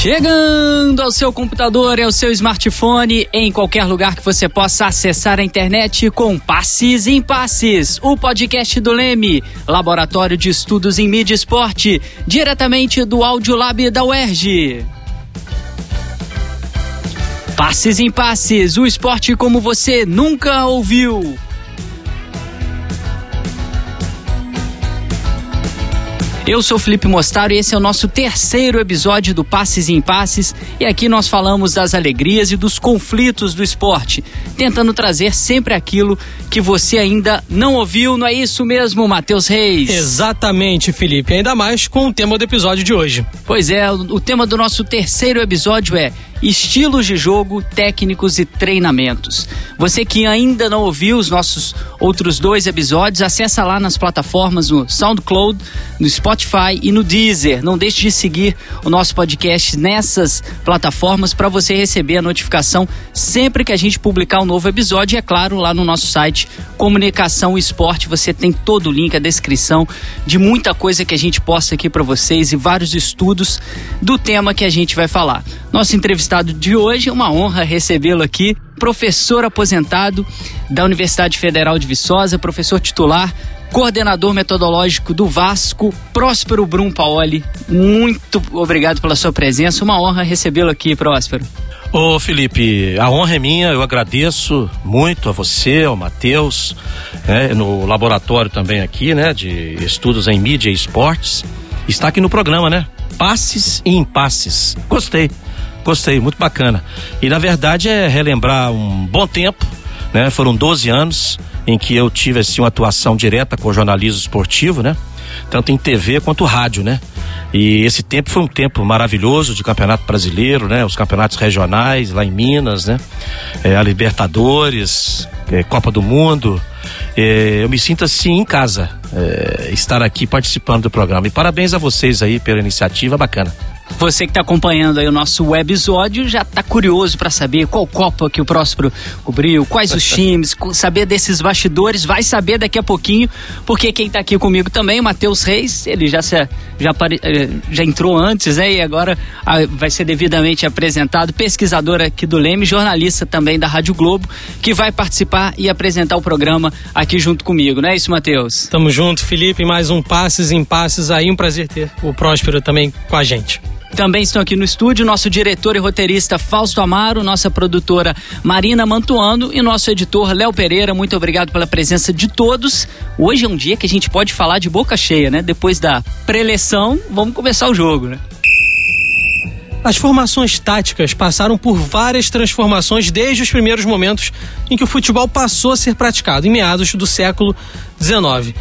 Chegando ao seu computador ao seu smartphone, em qualquer lugar que você possa acessar a internet com Passes em Passes, o podcast do Leme, Laboratório de Estudos em Mídia e Esporte, diretamente do Audiolab da UERJ. Passes em Passes, o esporte como você nunca ouviu. Eu sou Felipe Mostaro e esse é o nosso terceiro episódio do Passes em Passes e aqui nós falamos das alegrias e dos conflitos do esporte, tentando trazer sempre aquilo que você ainda não ouviu, não é isso mesmo, Matheus Reis? Exatamente, Felipe, ainda mais com o tema do episódio de hoje. Pois é, o tema do nosso terceiro episódio é estilos de jogo, técnicos e treinamentos. Você que ainda não ouviu os nossos outros dois episódios, acessa lá nas plataformas no SoundCloud, no Spotify e no Deezer. Não deixe de seguir o nosso podcast nessas plataformas para você receber a notificação sempre que a gente publicar um novo episódio. E é claro, lá no nosso site Comunicação Esporte, você tem todo o link, a descrição de muita coisa que a gente posta aqui para vocês e vários estudos do tema que a gente vai falar. Nosso entrevistado de hoje é uma honra recebê-lo aqui, professor aposentado da Universidade Federal de Viçosa, professor titular, coordenador metodológico do Vasco, Próspero Brum Paoli. Muito obrigado pela sua presença, uma honra recebê-lo aqui, Próspero. Ô Felipe, a honra é minha, eu agradeço muito a você, ao Matheus, né, no laboratório também aqui, né, de estudos em mídia e esportes. Está aqui no programa, né? Passes e impasses. Gostei. Gostei, muito bacana. E na verdade é relembrar um bom tempo, né? Foram 12 anos em que eu tive assim uma atuação direta com o jornalismo esportivo, né? Tanto em TV quanto rádio, né? E esse tempo foi um tempo maravilhoso de campeonato brasileiro, né? Os campeonatos regionais lá em Minas, né? É, a Libertadores, é, Copa do Mundo. É, eu me sinto assim em casa, é, estar aqui participando do programa. E parabéns a vocês aí pela iniciativa bacana. Você que está acompanhando aí o nosso webisódio já está curioso para saber qual Copa que o Próspero cobriu, quais os times, saber desses bastidores, vai saber daqui a pouquinho, porque quem está aqui comigo também, o Matheus Reis, ele já, se, já, eh, já entrou antes, né? E agora ah, vai ser devidamente apresentado, pesquisador aqui do Leme, jornalista também da Rádio Globo, que vai participar e apresentar o programa aqui junto comigo, não é isso, Matheus? Tamo junto, Felipe, mais um Passes em Passes aí, um prazer ter o Próspero também com a gente. Também estão aqui no estúdio nosso diretor e roteirista Fausto Amaro, nossa produtora Marina Mantuano e nosso editor Léo Pereira. Muito obrigado pela presença de todos. Hoje é um dia que a gente pode falar de boca cheia, né? Depois da preleção, vamos começar o jogo, né? As formações táticas passaram por várias transformações desde os primeiros momentos em que o futebol passou a ser praticado, em meados do século XIX.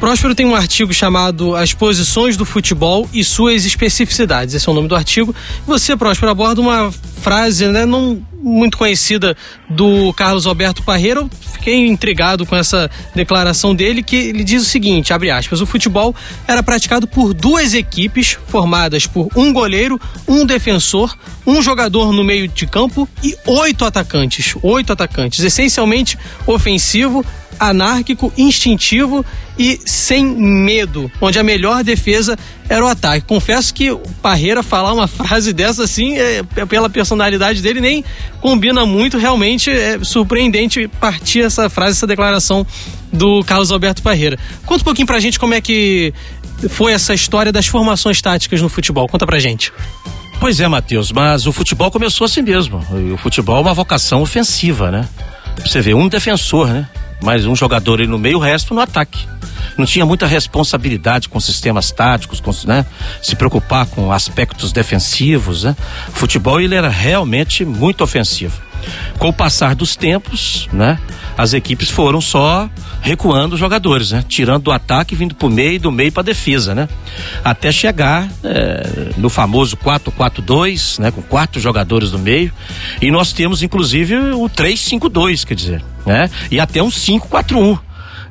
Próspero tem um artigo chamado As Posições do Futebol e Suas Especificidades. Esse é o nome do artigo. Você, Próspero, aborda uma frase né, não muito conhecida do Carlos Alberto Parreira. Eu fiquei intrigado com essa declaração dele, que ele diz o seguinte, abre aspas, o futebol era praticado por duas equipes formadas por um goleiro, um defensor, um jogador no meio de campo e oito atacantes. Oito atacantes, essencialmente ofensivo, anárquico, instintivo e sem medo, onde a melhor defesa era o ataque. Confesso que o Parreira falar uma frase dessa assim, é, pela personalidade dele, nem combina muito. Realmente é surpreendente partir essa frase, essa declaração do Carlos Alberto Parreira. Conta um pouquinho pra gente como é que foi essa história das formações táticas no futebol. Conta pra gente. Pois é, Matheus, mas o futebol começou assim mesmo. O futebol é uma vocação ofensiva, né? Você vê, um defensor, né? Mais um jogador aí no meio, o resto no ataque. Não tinha muita responsabilidade com sistemas táticos, com, né? Se preocupar com aspectos defensivos, né? O futebol ele era realmente muito ofensivo. Com o passar dos tempos, né? As equipes foram só recuando os jogadores, né? Tirando do ataque, vindo pro meio, do meio para defesa, né? Até chegar é, no famoso 4-4-2, né? Com quatro jogadores no meio. E nós temos, inclusive, o 3-5-2, quer dizer, né? E até um 5-4-1.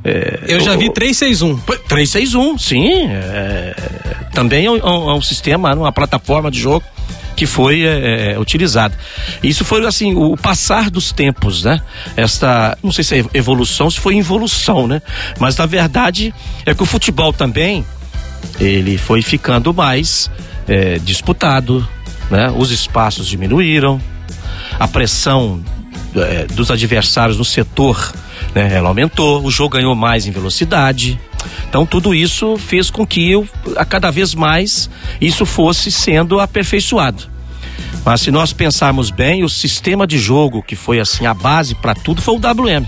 É, Eu já vi 361. 361, sim. É, também é um, é um, sistema, uma plataforma de jogo que foi é, é, utilizada. Isso foi assim o passar dos tempos, né? Esta, não sei se é evolução, se foi involução, né? Mas na verdade é que o futebol também ele foi ficando mais é, disputado, né? Os espaços diminuíram, a pressão é, dos adversários no setor, né? Ela aumentou, o jogo ganhou mais em velocidade. Então tudo isso fez com que eu, a cada vez mais isso fosse sendo aperfeiçoado. Mas se nós pensarmos bem, o sistema de jogo que foi assim a base para tudo foi o WM,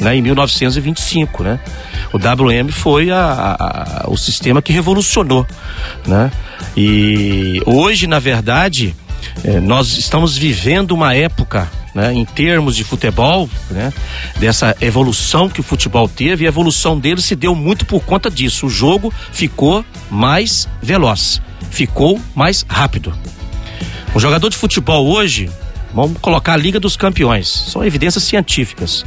né? Em 1925, né? O WM foi a, a, a, o sistema que revolucionou, né? E hoje, na verdade, eh, nós estamos vivendo uma época né, em termos de futebol, né, dessa evolução que o futebol teve, e a evolução dele se deu muito por conta disso. O jogo ficou mais veloz, ficou mais rápido. Um jogador de futebol hoje, vamos colocar a Liga dos Campeões, são evidências científicas.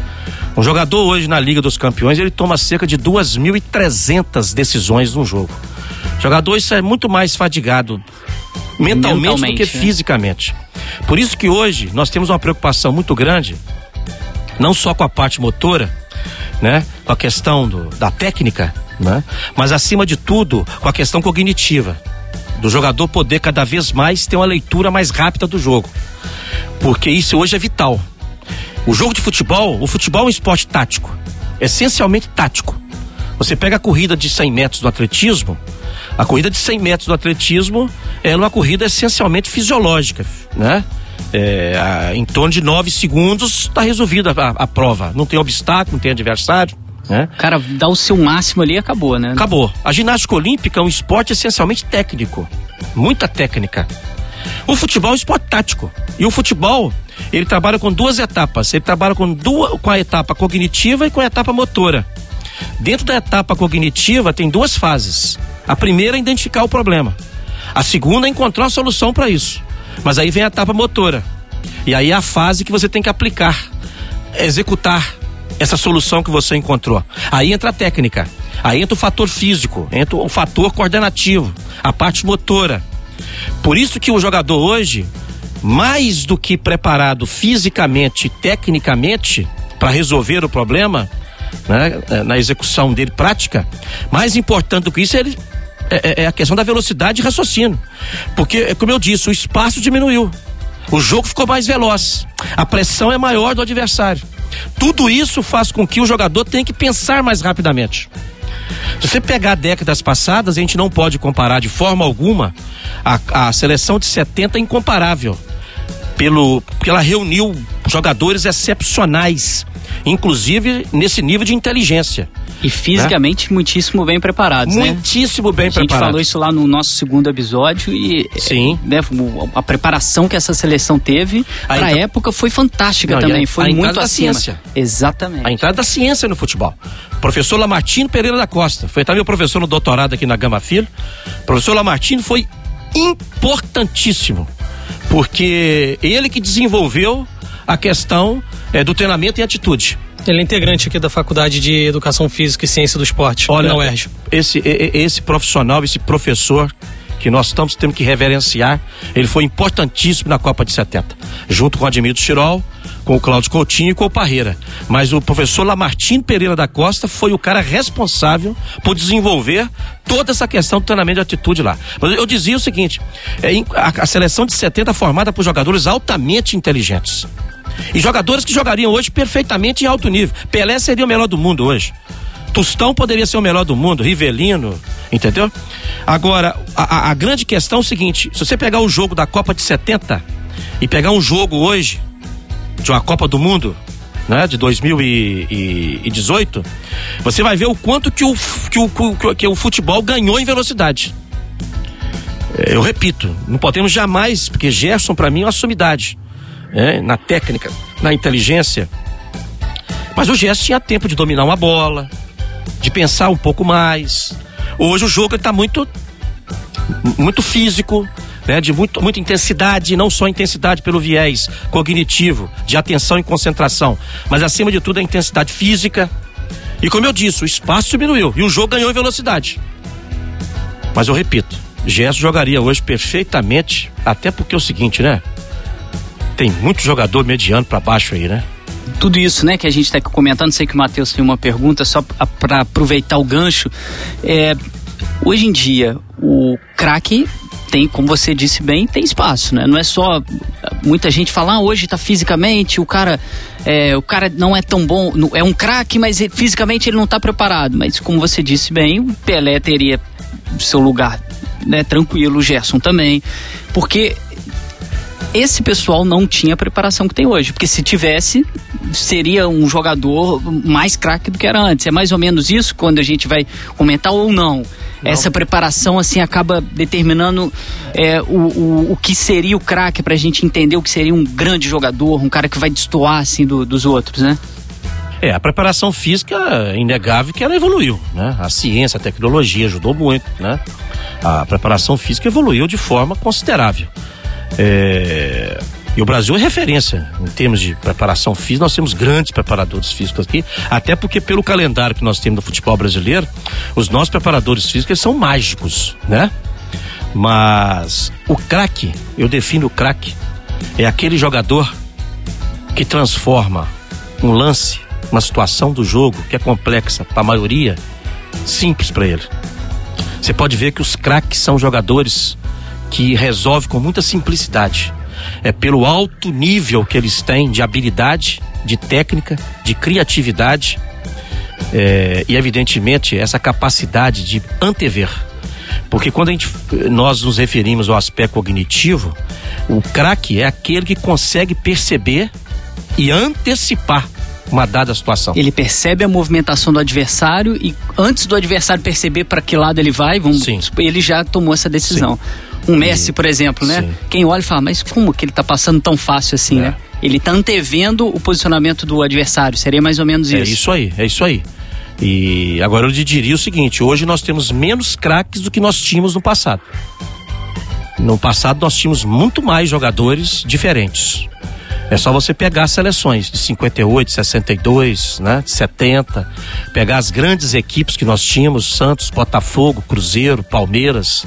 Um jogador hoje na Liga dos Campeões, ele toma cerca de 2.300 decisões no jogo. Jogador isso é muito mais fadigado mentalmente, mentalmente do que né? fisicamente. Por isso que hoje nós temos uma preocupação muito grande, não só com a parte motora, né, com a questão do, da técnica, né, mas acima de tudo com a questão cognitiva do jogador poder cada vez mais ter uma leitura mais rápida do jogo, porque isso hoje é vital. O jogo de futebol, o futebol é um esporte tático, essencialmente tático. Você pega a corrida de 100 metros do atletismo, a corrida de 100 metros do atletismo é uma corrida essencialmente fisiológica, né? É, a, em torno de 9 segundos está resolvida a, a, prova. Não tem obstáculo, não tem adversário. Né? Cara dá o seu máximo ali e acabou, né? Acabou. A ginástica olímpica é um esporte essencialmente técnico. Muita técnica. O futebol é um esporte tático. E o futebol, ele trabalha com duas etapas. Ele trabalha com, duas, com a etapa cognitiva e com a etapa motora. Dentro da etapa cognitiva tem duas fases. A primeira é identificar o problema. A segunda é encontrar uma solução para isso. Mas aí vem a etapa motora. E aí é a fase que você tem que aplicar, executar essa solução que você encontrou. Aí entra a técnica. Aí entra o fator físico, entra o fator coordenativo, a parte motora. Por isso que o jogador hoje, mais do que preparado fisicamente e tecnicamente para resolver o problema, né, é, na execução dele prática, mais importante do que isso é, ele, é, é, é a questão da velocidade de raciocínio. Porque, como eu disse, o espaço diminuiu. O jogo ficou mais veloz. A pressão é maior do adversário. Tudo isso faz com que o jogador tenha que pensar mais rapidamente. Se você pegar décadas passadas, a gente não pode comparar de forma alguma a, a seleção de 70 é incomparável. Pelo, porque ela reuniu jogadores excepcionais inclusive nesse nível de inteligência. E fisicamente né? muitíssimo bem preparados, né? Muitíssimo né? bem preparados. A gente falou isso lá no nosso segundo episódio e Sim. Né, a preparação que essa seleção teve para a época foi fantástica Não, também, a, foi a muito da acima. ciência. Exatamente. A entrada da ciência no futebol. Professor Lamartine Pereira da Costa, foi também o professor no doutorado aqui na Gama Filho. Professor Lamartine foi importantíssimo, porque ele que desenvolveu a questão é, do treinamento e atitude. Ele é integrante aqui da Faculdade de Educação Física e Ciência do Esporte, Olha, na UERJ. Esse, esse profissional, esse professor que nós estamos tendo que reverenciar, ele foi importantíssimo na Copa de 70, junto com o Admildo Chirol, com o Cláudio Coutinho e com o Parreira. Mas o professor Lamartine Pereira da Costa foi o cara responsável por desenvolver toda essa questão do treinamento de atitude lá. Mas eu dizia o seguinte: é, a, seleção de 70 é formada por jogadores altamente inteligentes. E jogadores que jogariam hoje perfeitamente em alto nível. Pelé seria o melhor do mundo hoje. Tostão poderia ser o melhor do mundo, Rivelino, entendeu? Agora, a, a, grande questão é o seguinte: se você pegar o jogo da Copa de 70 e pegar um jogo hoje de uma Copa do Mundo, né, de 2018, você vai ver o quanto que o, que o, que o futebol ganhou em velocidade. Eu repito, não podemos jamais, porque Gerson para mim é uma sumidade é, na técnica, na inteligência. Mas o Gerson tinha tempo de dominar uma bola, de pensar um pouco mais. Hoje o jogo está muito, muito físico, né, de muito, muita intensidade, não só intensidade pelo viés cognitivo, de atenção e concentração, mas acima de tudo a intensidade física. E como eu disse, o espaço diminuiu e o jogo ganhou em velocidade. Mas eu repito, Gerson jogaria hoje perfeitamente, até porque é o seguinte, né? tem muito jogador mediano para baixo aí, né? Tudo isso, né, que a gente está comentando, sei que o Matheus tem uma pergunta só para aproveitar o gancho. É, hoje em dia, o craque tem, como você disse bem, tem espaço, né? Não é só muita gente falar ah, hoje tá fisicamente, o cara é, o cara não é tão bom, é um craque, mas fisicamente ele não tá preparado. Mas como você disse bem, o Pelé teria seu lugar né, tranquilo, o Gerson também, porque esse pessoal não tinha a preparação que tem hoje, porque se tivesse, seria um jogador mais craque do que era antes. É mais ou menos isso quando a gente vai comentar ou não. Não. Essa preparação assim acaba determinando é, o, o, o que seria o craque para a gente entender o que seria um grande jogador, um cara que vai destoar assim do, dos outros, né? É, a preparação física é inegável que ela evoluiu, né? A ciência, a tecnologia ajudou muito, né? A preparação física evoluiu de forma considerável. É... E o Brasil é referência em termos de preparação física. Nós temos grandes preparadores físicos aqui, até porque pelo calendário que nós temos do futebol brasileiro, os nossos preparadores físicos são mágicos, né? Mas o craque, eu defino o craque, é aquele jogador que transforma um lance, uma situação do jogo que é complexa para a maioria, simples para ele. Você pode ver que os craques são jogadores que resolve com muita simplicidade. É pelo alto nível que eles têm de habilidade, de técnica, de criatividade é, e, evidentemente, essa capacidade de antever. Porque quando a gente, nós nos referimos ao aspecto cognitivo, o craque é aquele que consegue perceber e antecipar uma dada situação. Ele percebe a movimentação do adversário e antes do adversário perceber para que lado ele vai, vamos, ele já tomou essa decisão. Sim. Um Messi, por exemplo, né? Sim. Quem olha e fala, mas como que ele tá passando tão fácil assim, é. né? Ele tá antevendo o posicionamento do adversário, seria mais ou menos é isso. É isso aí, é isso aí. E agora eu lhe diria o seguinte: hoje nós temos menos craques do que nós tínhamos no passado. No passado nós tínhamos muito mais jogadores diferentes. É só você pegar as seleções de 58, 62, né, de 70, pegar as grandes equipes que nós tínhamos, Santos, Botafogo, Cruzeiro, Palmeiras,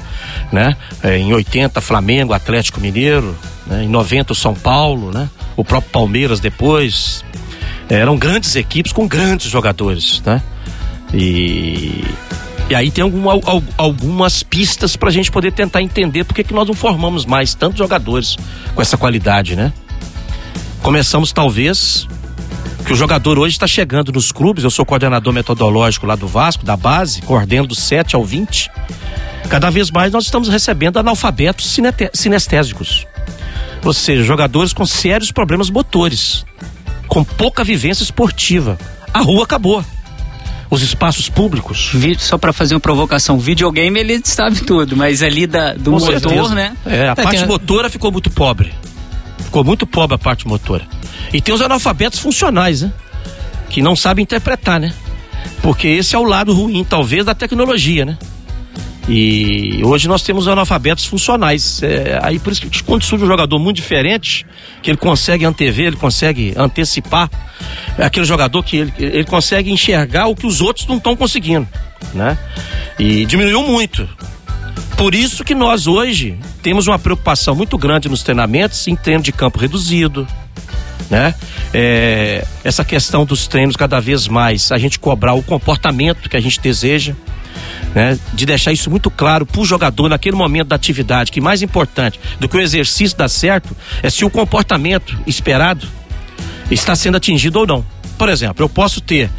né, é, em 80 Flamengo, Atlético Mineiro, né, em 90 São Paulo, né, o próprio Palmeiras depois. É, eram grandes equipes com grandes jogadores, né? E e aí tem alguma, algumas pistas para a gente poder tentar entender por que nós não formamos mais tantos jogadores com essa qualidade, né? Começamos talvez que o jogador hoje está chegando nos clubes, eu sou coordenador metodológico lá do Vasco, da base, coordeno do 7 ao 20. Cada vez mais nós estamos recebendo analfabetos sinestésicos. Ou seja, jogadores com sérios problemas motores, com pouca vivência esportiva. A rua acabou. Os espaços públicos. Só para fazer uma provocação, videogame ele sabe tudo, mas ali da, do com motor, certeza. né? É, a é, parte motora ficou muito pobre. Ficou muito pobre a parte motora. E tem os analfabetos funcionais, né? Que não sabem interpretar, né? Porque esse é o lado ruim, talvez, da tecnologia, né? E hoje nós temos analfabetos funcionais. É, aí por isso que quando surge um jogador muito diferente, que ele consegue antever, ele consegue antecipar, é aquele jogador que ele, ele consegue enxergar o que os outros não estão conseguindo, né? E diminuiu muito. Por isso que nós hoje temos uma preocupação muito grande nos treinamentos em treino de campo reduzido, né? É, essa questão dos treinos cada vez mais a gente cobrar o comportamento que a gente deseja, né? De deixar isso muito claro para o jogador naquele momento da atividade, que mais importante do que o exercício dar certo é se o comportamento esperado está sendo atingido ou não. Por exemplo, eu posso ter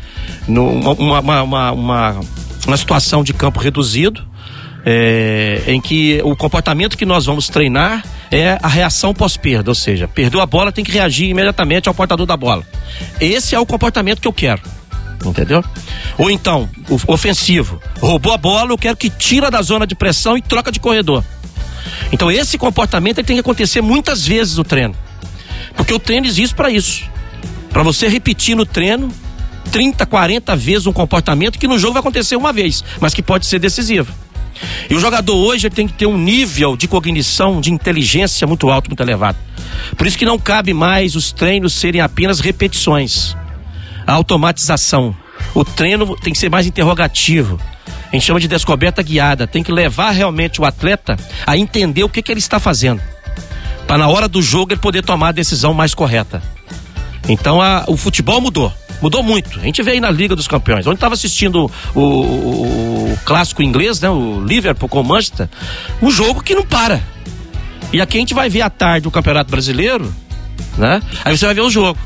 uma, uma, uma, uma, uma situação de campo reduzido é, em que o comportamento que nós vamos treinar é a reação pós-perda, ou seja, perdeu a bola, tem que reagir imediatamente ao portador da bola. Esse é o comportamento que eu quero. Entendeu? Ou então, ofensivo. Roubou a bola, eu quero que tira da zona de pressão e troca de corredor. Então, esse comportamento tem que acontecer muitas vezes no treino. Porque o treino existe para isso. Para você repetir no treino 30, 40 vezes um comportamento que no jogo vai acontecer uma vez, mas que pode ser decisivo. E o jogador hoje tem que ter um nível de cognição, de inteligência muito alto, muito elevado. Por isso que não cabe mais os treinos serem apenas repetições. A automatização. O treino tem que ser mais interrogativo. A gente chama de descoberta guiada. Tem que levar realmente o atleta a entender o que, que ele está fazendo. Para na hora do jogo ele poder tomar a decisão mais correta. Então a, o futebol mudou. Mudou muito. A gente vê aí na Liga dos Campeões. Onde estava assistindo o, o, o clássico inglês, né? O Liverpool com o Manchester, um jogo que não para. E aqui a gente vai ver à tarde o Campeonato Brasileiro, né? Aí você vai ver o jogo.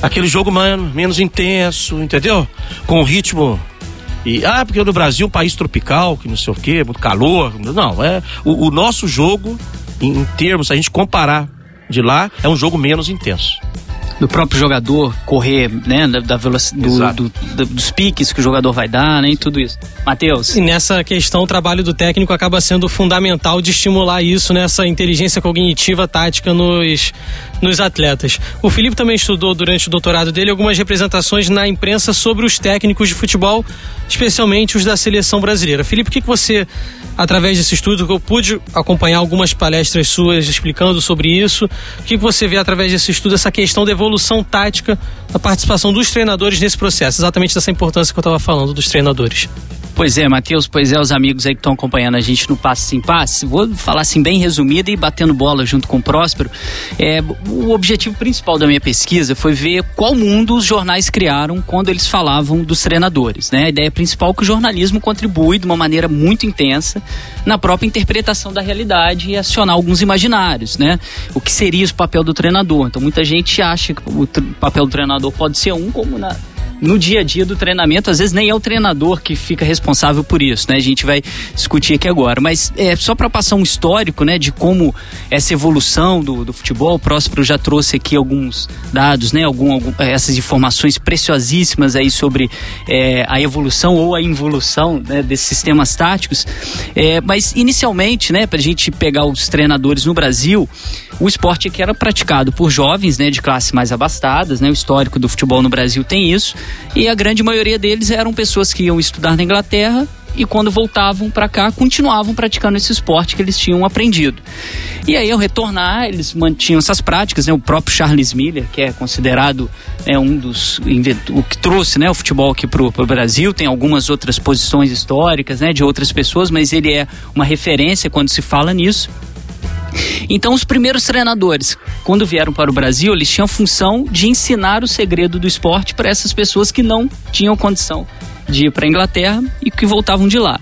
Aquele jogo, mano, menos intenso, entendeu? Com ritmo e, ah, porque no Brasil país tropical, que não sei o quê, muito calor. Não, é o, o nosso jogo, em, em termos, se a gente comparar de lá, é um jogo menos intenso do próprio jogador correr, né, da, da velocidade, do, do, dos piques que o jogador vai dar, né, e tudo isso. Matheus. E nessa questão, o trabalho do técnico acaba sendo fundamental de estimular isso, nessa inteligência cognitiva tática nos, nos atletas. O Felipe também estudou durante o doutorado dele algumas representações na imprensa sobre os técnicos de futebol, especialmente os da seleção brasileira. Felipe, o que, que você através desse estudo, que eu pude acompanhar algumas palestras suas explicando sobre isso. O que você vê através desse estudo, essa questão da evolução tática, da participação dos treinadores nesse processo, exatamente dessa importância que eu estava falando dos treinadores? Pois é, Matheus, pois é, os amigos aí que estão acompanhando a gente no Passe Sem Passe, vou falar assim bem resumida e batendo bola junto com o Próspero. É, o objetivo principal da minha pesquisa foi ver qual mundo os jornais criaram quando eles falavam dos treinadores. Né? A ideia principal é que o jornalismo contribui de uma maneira muito intensa na própria interpretação da realidade e acionar alguns imaginários. Né? O que seria o papel do treinador? Então muita gente acha que o papel do treinador pode ser um, como na no dia a dia do treinamento, às vezes nem é o treinador que fica responsável por isso, né? A gente vai discutir aqui agora. Mas é só para passar um histórico, né, de como essa evolução do, do futebol, o Próspero já trouxe aqui alguns dados, né? Algum, algum essas informações preciosíssimas aí sobre é, a evolução ou a involução né, desses sistemas táticos. É, mas inicialmente, né, para a gente pegar os treinadores no Brasil, o esporte que era praticado por jovens, né, de classes mais abastadas, né? O histórico do futebol no Brasil tem isso. E a grande maioria deles eram pessoas que iam estudar na Inglaterra e quando voltavam para cá continuavam praticando esse esporte que eles tinham aprendido. E aí ao retornar eles mantinham essas práticas, né? O próprio Charles Miller, que é considerado né, um dos o que trouxe, né, o futebol aqui pro, pro Brasil, tem algumas outras posições históricas, né, de outras pessoas, mas ele é uma referência quando se fala nisso. Então, os primeiros treinadores, quando vieram para o Brasil, eles tinham a função de ensinar o segredo do esporte para essas pessoas que não tinham condição de ir para a Inglaterra e que voltavam de lá.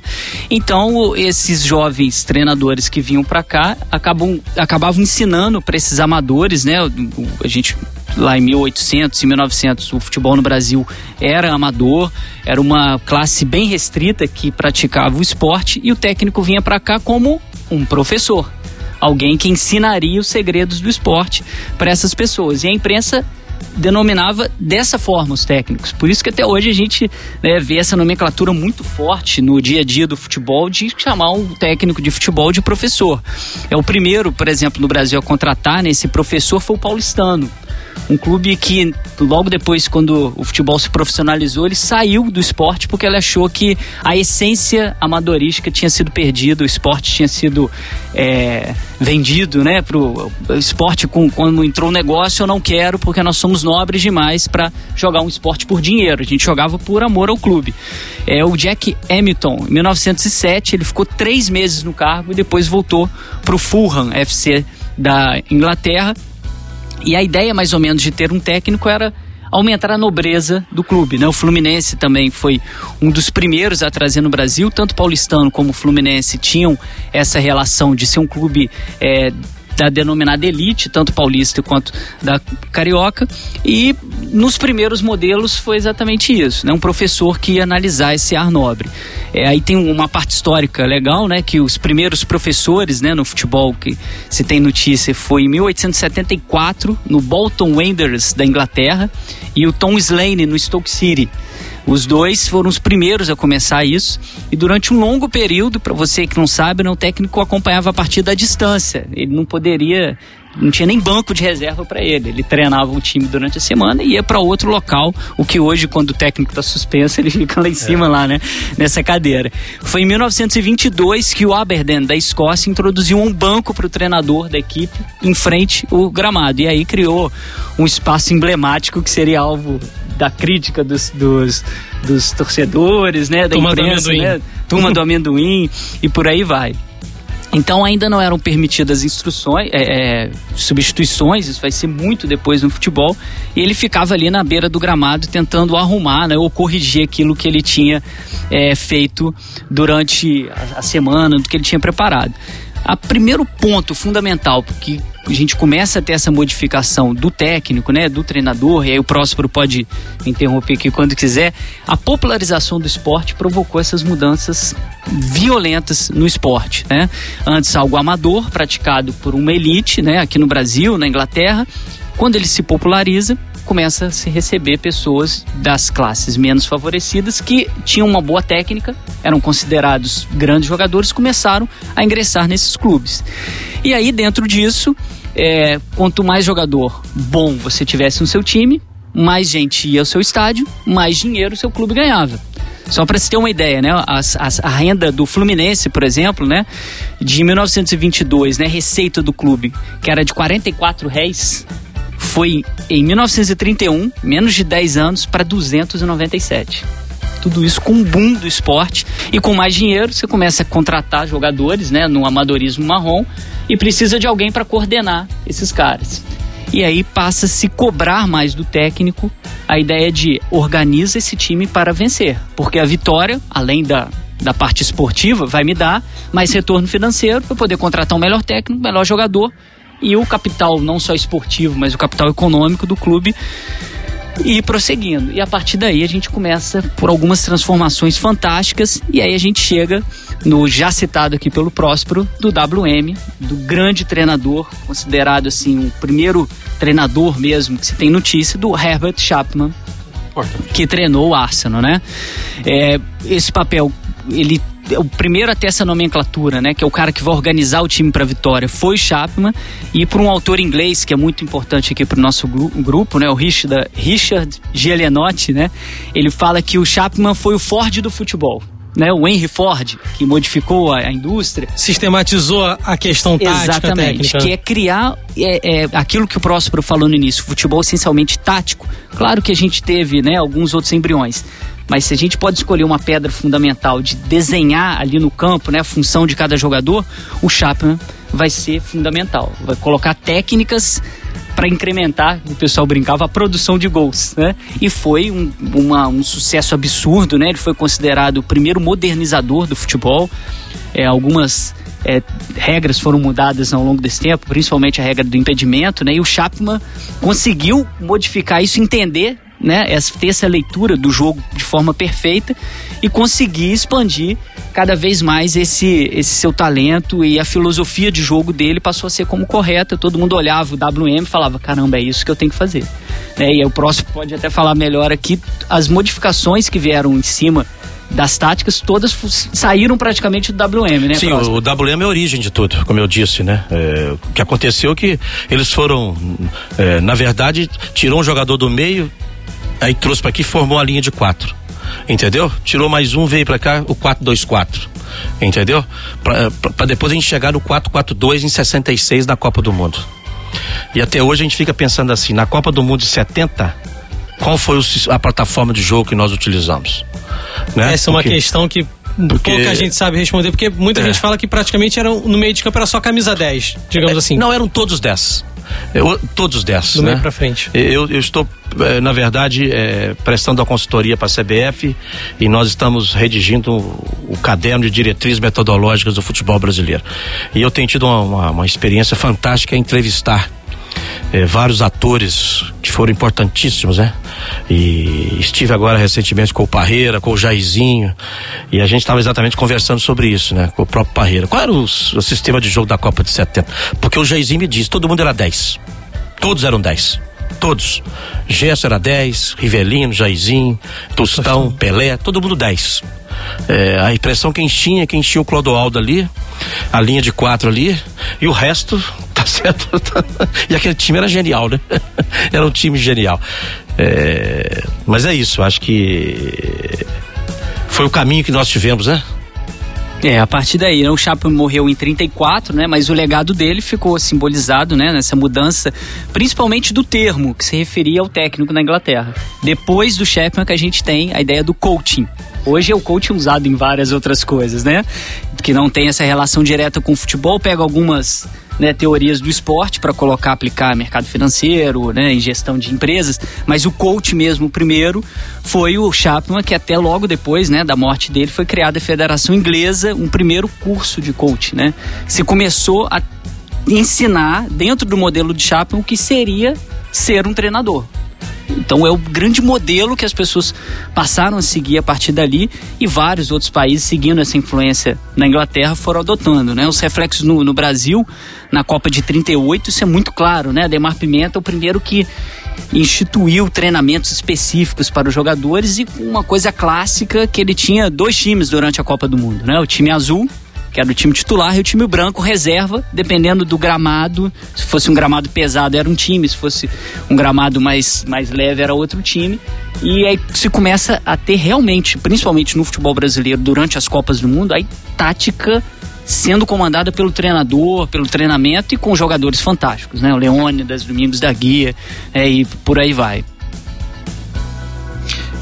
Então, esses jovens treinadores que vinham para cá acabam, acabavam ensinando para esses amadores, né? A gente lá em 1800 e 1900 o futebol no Brasil era amador, era uma classe bem restrita que praticava o esporte e o técnico vinha para cá como um professor alguém que ensinaria os segredos do esporte para essas pessoas. E a imprensa denominava dessa forma os técnicos. Por isso que até hoje a gente né, vê essa nomenclatura muito forte no dia a dia do futebol de chamar um técnico de futebol de professor. É o primeiro, por exemplo, no Brasil a contratar nesse né, professor foi o paulistano. Um clube que, logo depois, quando o futebol se profissionalizou, ele saiu do esporte porque ele achou que a essência amadorística tinha sido perdida, o esporte tinha sido é, vendido, né? Pro esporte, com, quando entrou o negócio, eu não quero porque nós somos nobres demais para jogar um esporte por dinheiro. A gente jogava por amor ao clube. É o Jack Hamilton, em 1907, ele ficou três meses no cargo e depois voltou para o Fulham FC da Inglaterra e a ideia, mais ou menos, de ter um técnico era aumentar a nobreza do clube. Né? O Fluminense também foi um dos primeiros a trazer no Brasil, tanto paulistano como Fluminense tinham essa relação de ser um clube é, da denominada elite, tanto paulista quanto da carioca. E nos primeiros modelos foi exatamente isso, né? Um professor que ia analisar esse ar nobre. É, aí tem uma parte histórica legal, né? Que os primeiros professores, né, no futebol que se tem notícia foi em 1874 no Bolton Wanderers da Inglaterra e o Tom Slane no Stoke City. Os dois foram os primeiros a começar isso e durante um longo período, para você que não sabe, né, o técnico acompanhava a partida à distância. Ele não poderia não tinha nem banco de reserva para ele. Ele treinava o time durante a semana e ia para outro local, o que hoje, quando o técnico está suspenso, ele fica lá em cima, é. lá, né? Nessa cadeira. Foi em 1922 que o Aberdeen, da Escócia, introduziu um banco para o treinador da equipe em frente ao gramado. E aí criou um espaço emblemático que seria alvo da crítica dos, dos, dos torcedores, né? Da Turma imprensa, né? Turma do amendoim e por aí vai. Então ainda não eram permitidas instruções, é, é, substituições, isso vai ser muito depois no futebol. E ele ficava ali na beira do gramado tentando arrumar né, ou corrigir aquilo que ele tinha é, feito durante a, a semana, do que ele tinha preparado. A primeiro ponto fundamental, porque a gente começa a ter essa modificação do técnico, né, do treinador, e aí o Próspero pode interromper aqui quando quiser, a popularização do esporte provocou essas mudanças violentas no esporte, né? Antes algo amador, praticado por uma elite, né, aqui no Brasil, na Inglaterra, quando ele se populariza, começa a se receber pessoas das classes menos favorecidas que tinham uma boa técnica, eram considerados grandes jogadores, começaram a ingressar nesses clubes. E aí, dentro disso, é, quanto mais jogador bom você tivesse no seu time, mais gente ia ao seu estádio, mais dinheiro o seu clube ganhava. Só para se ter uma ideia, né? As, as, a renda do Fluminense, por exemplo, né? De 1922, né? Receita do clube, que era de 44 réis, foi em 1931, menos de 10 anos, para 297. Tudo isso com um boom do esporte e com mais dinheiro você começa a contratar jogadores, né, no amadorismo marrom e precisa de alguém para coordenar esses caras. E aí passa a se cobrar mais do técnico a ideia de organiza esse time para vencer, porque a vitória, além da da parte esportiva, vai me dar mais retorno financeiro para poder contratar um melhor técnico, melhor jogador e o capital, não só esportivo, mas o capital econômico do clube e prosseguindo. E a partir daí a gente começa por algumas transformações fantásticas e aí a gente chega no já citado aqui pelo Próspero do WM, do grande treinador, considerado assim o primeiro treinador mesmo que se tem notícia do Herbert Chapman, que treinou o Arsenal, né? É, esse papel ele o primeiro a ter essa nomenclatura, né, que é o cara que vai organizar o time para vitória, foi Chapman. E por um autor inglês que é muito importante aqui para o nosso grupo, né, o Richard, Richard Giulianotti, né, ele fala que o Chapman foi o Ford do futebol. Né, o Henry Ford, que modificou a, a, indústria. Sistematizou a questão tática Exatamente, técnica. que é criar é, é, aquilo que o Próspero falou no início, futebol essencialmente tático. Claro que a gente teve né, alguns outros embriões, mas se a gente pode escolher uma pedra fundamental de desenhar ali no campo, né, a função de cada jogador, o Chapman vai ser fundamental. Vai colocar técnicas para incrementar, o pessoal brincava, a produção de gols, né? E foi um, uma, um sucesso absurdo, né? Ele foi considerado o primeiro modernizador do futebol. É, algumas é, regras foram mudadas ao longo desse tempo, principalmente a regra do impedimento, né? E o Chapman conseguiu modificar isso, entender né, ter essa leitura do jogo de forma perfeita e conseguir expandir cada vez mais esse, esse seu talento e a filosofia de jogo dele passou a ser como correta. Todo mundo olhava o WM e falava: caramba, é isso que eu tenho que fazer. Né, e o próximo pode até falar melhor aqui as modificações que vieram em cima das táticas, todas saíram praticamente do WM, né? Sim, próximo? o WM é a origem de tudo, como eu disse, né? É, o que aconteceu é que eles foram, é, na verdade, tirou um jogador do meio, Aí trouxe para aqui formou a linha de quatro. Entendeu? Tirou mais um, veio para cá o 4-2-4. Entendeu? Para depois a gente chegar no 4-4-2 em 66 na Copa do Mundo. E até hoje a gente fica pensando assim, na Copa do Mundo de 70, qual foi o, a plataforma de jogo que nós utilizamos? Né? Essa é uma questão que porque... pouca gente sabe responder, porque muita é. gente fala que praticamente eram, no meio de campo era só camisa 10, digamos é, assim. Não, eram todos 10. Eu, todos 10. Do né? meio pra frente. Eu, eu estou, eh, na verdade, é, prestando a consultoria para a CBF e nós estamos redigindo o, o, caderno de diretrizes metodológicas do futebol brasileiro. E eu tenho tido uma, uma, uma experiência fantástica em entrevistar é, vários atores que foram importantíssimos, né? E estive agora recentemente com o Parreira, com o Jairzinho, e a gente estava exatamente conversando sobre isso, né? Com o próprio Parreira. Qual era o, o, sistema de jogo da Copa de 70? Porque o Jairzinho me disse, todo mundo era 10. Todos eram 10. Todos. Gesso era 10, Rivelino, Jairzinho, Tostão, Pelé, todo mundo 10. É, a impressão quem tinha, quem tinha o Clodoaldo ali, a linha de quatro ali, e o resto, tá certo? e aquele time era genial, né? era um time genial. É, mas é isso, acho que foi o caminho que nós tivemos, né? É, a partir daí, né, o Chapman morreu em 34, né, mas o legado dele ficou simbolizado, né, nessa mudança, principalmente do termo que se referia ao técnico na Inglaterra. Depois do Chapman que a gente tem a ideia do coaching, Hoje é o coaching usado em várias outras coisas, né? Que não tem essa relação direta com o futebol, pega algumas né, teorias do esporte para colocar, aplicar mercado financeiro, né, em gestão de empresas, mas o coach mesmo, primeiro, foi o Chapman, que até logo depois né, da morte dele foi criada a Federação Inglesa, um primeiro curso de coach. Né? Se começou a ensinar, dentro do modelo de Chapman, o que seria ser um treinador. Então é o grande modelo que as pessoas passaram a seguir a partir dali e vários outros países seguindo essa influência na Inglaterra foram adotando, né? Os reflexos no, no Brasil, na Copa de 38, isso é muito claro, né? Ademar Pimenta é o primeiro que instituiu treinamentos específicos para os jogadores e uma coisa clássica que ele tinha dois times durante a Copa do Mundo, né? O time azul que era o time titular, e o time branco reserva, dependendo do gramado. Se fosse um gramado pesado, era um time, se fosse um gramado mais, mais leve, era outro time. E aí se começa a ter realmente, principalmente no futebol brasileiro, durante as Copas do Mundo, aí tática sendo comandada pelo treinador, pelo treinamento e com jogadores fantásticos, né? O Leônidas, Domingos da Guia, é, e por aí vai.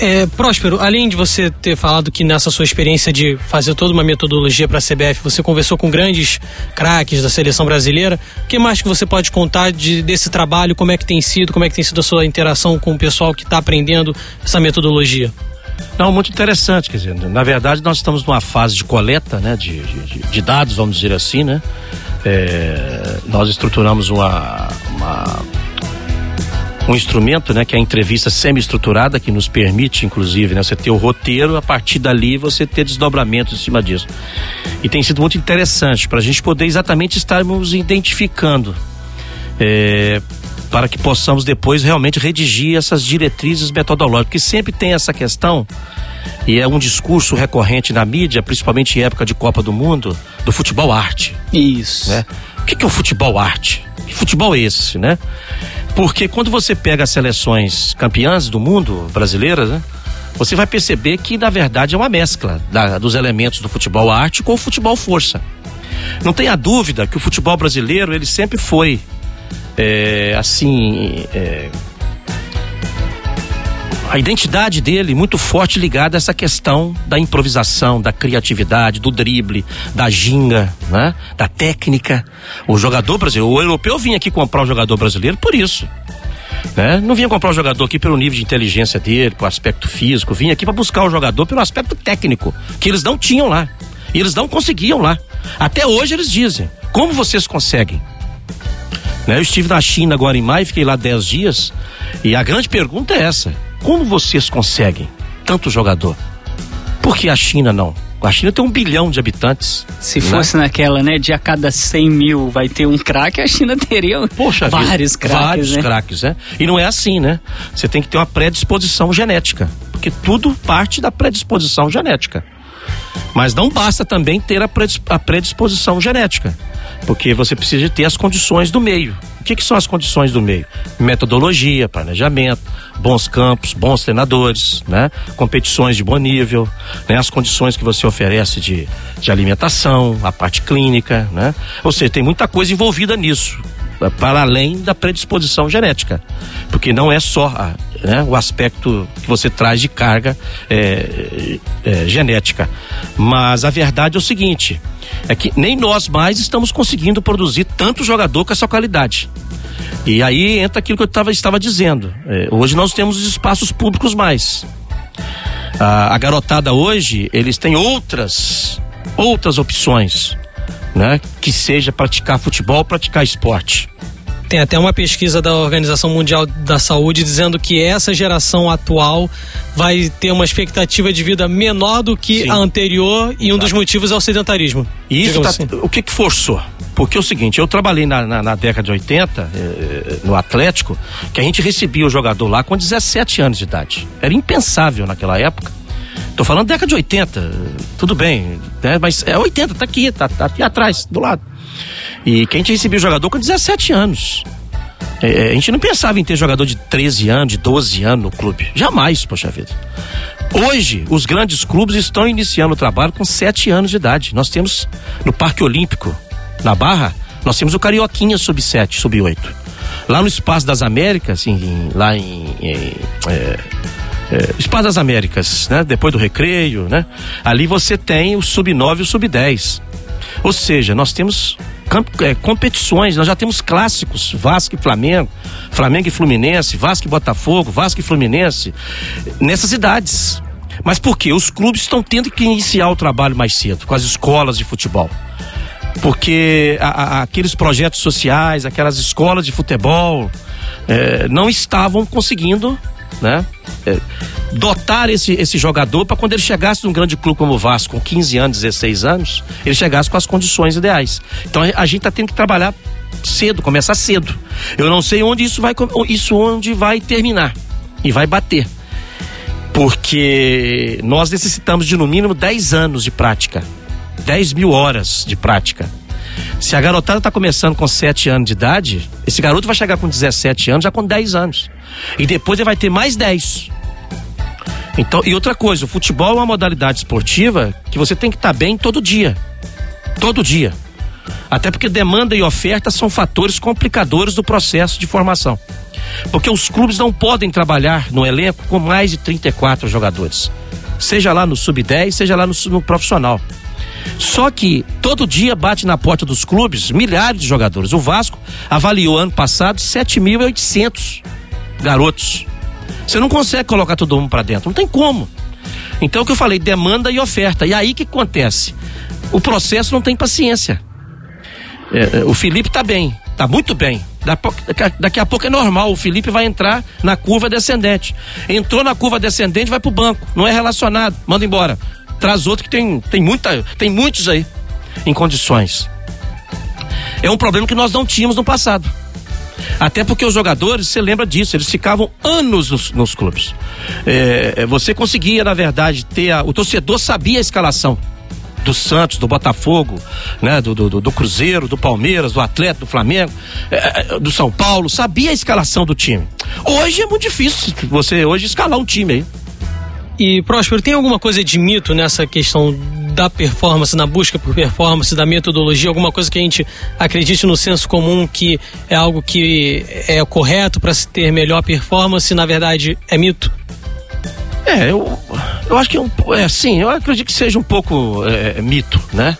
É, Próspero, além de você ter falado que nessa sua experiência de fazer toda uma metodologia para a CBF, você conversou com grandes craques da seleção brasileira, o que mais que você pode contar de, desse trabalho? Como é que tem sido? Como é que tem sido a sua interação com o pessoal que está aprendendo essa metodologia? Não, muito interessante, quer dizer, na verdade nós estamos numa fase de coleta, né, de, de, de dados, vamos dizer assim, né, é, nós estruturamos uma, uma um instrumento, né, que é a entrevista semi-estruturada, que nos permite, inclusive, né, você ter o roteiro, a partir dali você ter desdobramentos em cima disso. E tem sido muito interessante para a gente poder exatamente estarmos identificando. É, para que possamos depois realmente redigir essas diretrizes metodológicas, porque sempre tem essa questão, e é um discurso recorrente na mídia, principalmente em época de Copa do Mundo, do futebol arte. Isso. Né? Que, que é o futebol arte? Que futebol é esse, né? Porque quando você pega as seleções campeãs do mundo brasileiras, né? Você vai perceber que, na verdade, é uma mescla da, dos elementos do futebol arte com o futebol força. Não tenha dúvida que o futebol brasileiro, ele sempre foi, é, assim, é, a identidade dele muito forte ligada a essa questão da improvisação, da criatividade, do drible, da ginga, né? da técnica. O jogador brasileiro, o europeu vinha aqui comprar o jogador brasileiro por isso. Né? Não vinha comprar o jogador aqui pelo nível de inteligência dele, pelo aspecto físico, vinha aqui para buscar o jogador pelo aspecto técnico, que eles não tinham lá. E eles não conseguiam lá. Até hoje eles dizem: como vocês conseguem? Né? Eu estive na China agora em maio, fiquei lá 10 dias, e a grande pergunta é essa: como vocês conseguem tanto jogador? Por que a China não? A China tem um bilhão de habitantes. Se né? fosse naquela, né, de a cada 100 mil vai ter um craque, a China teria Poxa vários craques. Vários né? craques, né? E não é assim, né? Você tem que ter uma predisposição genética. Porque tudo parte da predisposição genética. Mas não basta também ter a predisposição genética. Porque você precisa ter as condições do meio que, que são as condições do meio? Metodologia, planejamento, bons campos, bons treinadores, né? Competições de bom nível, né? As condições que você oferece de, de alimentação, a parte clínica, né? Ou seja, tem muita coisa envolvida nisso para além da predisposição genética, porque não é só a, né, o aspecto que você traz de carga é, é, genética, mas a verdade é o seguinte: é que nem nós mais estamos conseguindo produzir tanto jogador com essa qualidade. E aí entra aquilo que eu tava, estava dizendo. É, hoje nós temos espaços públicos mais. A, a garotada hoje, eles têm outras outras opções, né? Que seja praticar futebol, praticar esporte. Tem até uma pesquisa da Organização Mundial da Saúde dizendo que essa geração atual vai ter uma expectativa de vida menor do que Sim. a anterior e um dos motivos é o sedentarismo. E isso tá, assim. o que, que forçou? Porque é o seguinte, eu trabalhei na, na, na década de 80, eh, no Atlético, que a gente recebia o jogador lá com 17 anos de idade. Era impensável naquela época. Tô falando década de 80, tudo bem, né? mas é 80, tá aqui, tá, tá aqui atrás, do lado. E que a gente recebia o jogador com 17 anos. É, a gente não pensava em ter jogador de 13 anos, de 12 anos no clube. Jamais, poxa vida. Hoje, os grandes clubes estão iniciando o trabalho com 7 anos de idade. Nós temos no Parque Olímpico, na Barra, nós temos o Carioquinha sub-7, sub-8. Lá no Espaço das Américas, em, lá em, em é, é, Espada das Américas, né? Depois do recreio, né? Ali você tem o sub-9 e o sub-10. Ou seja, nós temos é, competições, nós já temos clássicos, Vasco e Flamengo, Flamengo e Fluminense, Vasco e Botafogo, Vasco e Fluminense, nessas idades. Mas por quê? Os clubes estão tendo que iniciar o trabalho mais cedo, com as escolas de futebol. Porque a, a, aqueles projetos sociais, aquelas escolas de futebol, é, não estavam conseguindo né? É, dotar esse, esse jogador para quando ele chegasse num grande clube como o Vasco, com 15 anos, 16 anos, ele chegasse com as condições ideais. Então a gente está tendo que trabalhar cedo, começar cedo. Eu não sei onde isso vai, isso onde vai terminar e vai bater. Porque nós necessitamos de no mínimo 10 anos de prática, 10 mil horas de prática. Se a garotada está começando com 7 anos de idade, esse garoto vai chegar com 17 anos já com 10 anos. E depois ele vai ter mais 10. Então, e outra coisa, o futebol é uma modalidade esportiva que você tem que estar tá bem todo dia. Todo dia. Até porque demanda e oferta são fatores complicadores do processo de formação. Porque os clubes não podem trabalhar no elenco com mais de 34 jogadores. Seja lá no sub-10, seja lá no, no profissional. Só que todo dia bate na porta dos clubes milhares de jogadores. O Vasco avaliou ano passado 7.800 garotos. Você não consegue colocar todo mundo para dentro, não tem como. Então é o que eu falei, demanda e oferta. E aí que acontece? O processo não tem paciência. É, é o Felipe tá bem, tá muito bem. Daqui a pouco é normal, o Felipe vai entrar na curva descendente. Entrou na curva descendente, vai pro banco. Não é relacionado, manda embora traz outro que tem, tem, muita, tem muitos aí em condições. É um problema que nós não tínhamos no passado. Até porque os jogadores, você lembra disso, eles ficavam anos nos, nos clubes. É, é, você conseguia, na verdade, ter. A, o torcedor sabia a escalação do Santos, do Botafogo, né, do, do, do Cruzeiro, do Palmeiras, do Atlético, do Flamengo, é, é, do São Paulo, sabia a escalação do time. Hoje é muito difícil você hoje escalar um time aí. E, Próspero, tem alguma coisa de mito nessa questão da performance, na busca por performance, da metodologia, alguma coisa que a gente acredite no senso comum que é algo que é correto para se ter melhor performance, na verdade é mito? É, eu, eu acho que é, um, é eu acredito que seja um pouco é, mito, né?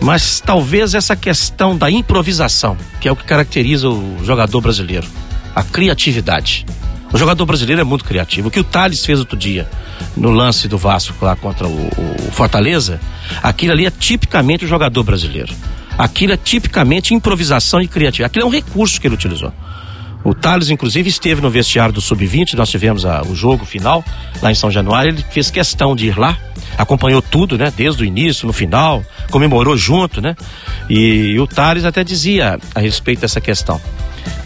Mas talvez essa questão da improvisação, que é o que caracteriza o jogador brasileiro, a criatividade. O jogador brasileiro é muito criativo. O que o Thales fez outro dia no lance do Vasco lá contra o, o Fortaleza, aquilo ali é tipicamente o jogador brasileiro. Aquilo é tipicamente improvisação e criatividade. Aquilo é um recurso que ele utilizou. O Thales, inclusive, esteve no vestiário do Sub-20, nós tivemos a, o jogo final lá em São Januário. Ele fez questão de ir lá, acompanhou tudo, né? Desde o início, no final, comemorou junto, né? E, e o Thales até dizia a respeito dessa questão.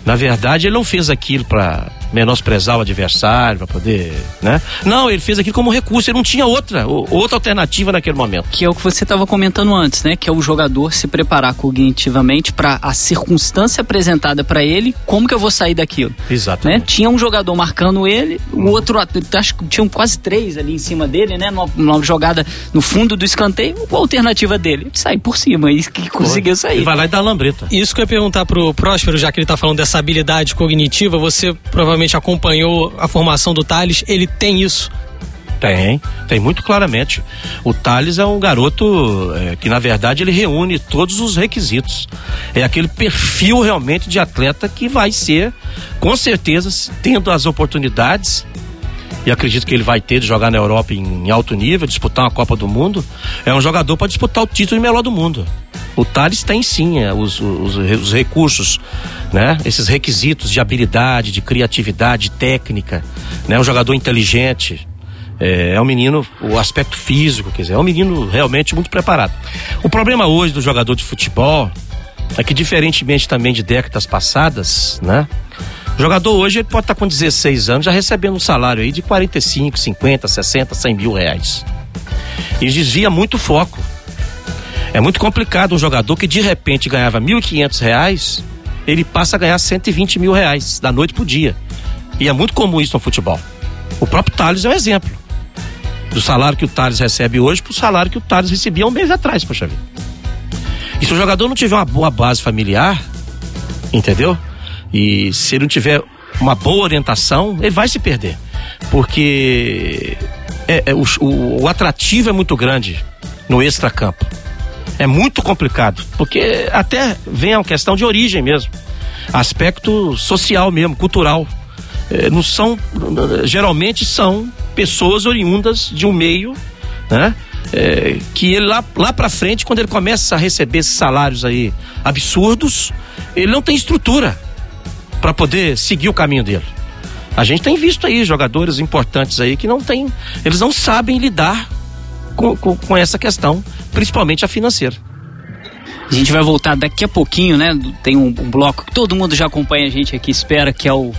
Na verdade, ele não fez aquilo para menosprezar o adversário, para poder, né? Não, ele fez aquilo como recurso, ele não tinha outra, outra alternativa naquele momento. Que é o que você estava comentando antes, né? Que é o jogador se preparar cognitivamente para a circunstância apresentada para ele, como que eu vou sair daquilo? Exatamente. Né? Tinha um jogador marcando ele, o outro, acho que tinham quase três ali em cima dele, né? Numa, numa jogada no fundo do escanteio, qual a alternativa dele? Sair por cima, e que conseguiu sair. Ele vai lá e dá a lambreta. Isso que eu ia perguntar pro Próspero, já que ele tá falando dessa habilidade cognitiva, você provavelmente provavelmente acompanhou a formação do Thales, ele tem isso? Tem, tem muito claramente. O Thales é um garoto é, que, na verdade, ele reúne todos os requisitos. É aquele perfil realmente de atleta que vai ser, com certeza, tendo as oportunidades, e acredito que ele vai ter de jogar na Europa em, em alto nível, disputar uma Copa do Mundo. É um jogador para disputar o título de melhor do mundo. O Thales tem sim é, os, os, os, recursos, né? Esses requisitos de habilidade, de criatividade, técnica, né? Um jogador inteligente. É, é um menino, o aspecto físico, quer dizer, é um menino realmente muito preparado. O problema hoje do jogador de futebol é que, diferentemente também de décadas passadas, né? O jogador hoje ele pode estar com 16 anos já recebendo um salário aí de 45, 50, 60, 100 mil reais. E desvia muito foco é muito complicado um jogador que de repente ganhava R$ 1.500, ele passa a ganhar 120 mil reais da noite pro dia. E é muito comum isso no futebol. O próprio Thales é um exemplo. Do salário que o Thales recebe hoje pro salário que o Thales recebia um mês atrás, poxa vida. E se o jogador não tiver uma boa base familiar, entendeu? E se ele não tiver uma boa orientação, ele vai se perder. porque é, é, o, o, o atrativo é muito grande no extracampo. É muito complicado, porque até vem a questão de origem mesmo, aspecto social mesmo, cultural. É, não são, geralmente são pessoas oriundas de um meio, né? É, que ele lá, lá para frente, quando ele começa a receber esses salários aí absurdos, ele não tem estrutura para poder seguir o caminho dele. A gente tem visto aí jogadores importantes aí que não tem, eles não sabem lidar com, com, com essa questão, principalmente a financeira. A gente vai voltar daqui a pouquinho, né? Tem um, um bloco que todo mundo já acompanha a gente aqui, espera, que é o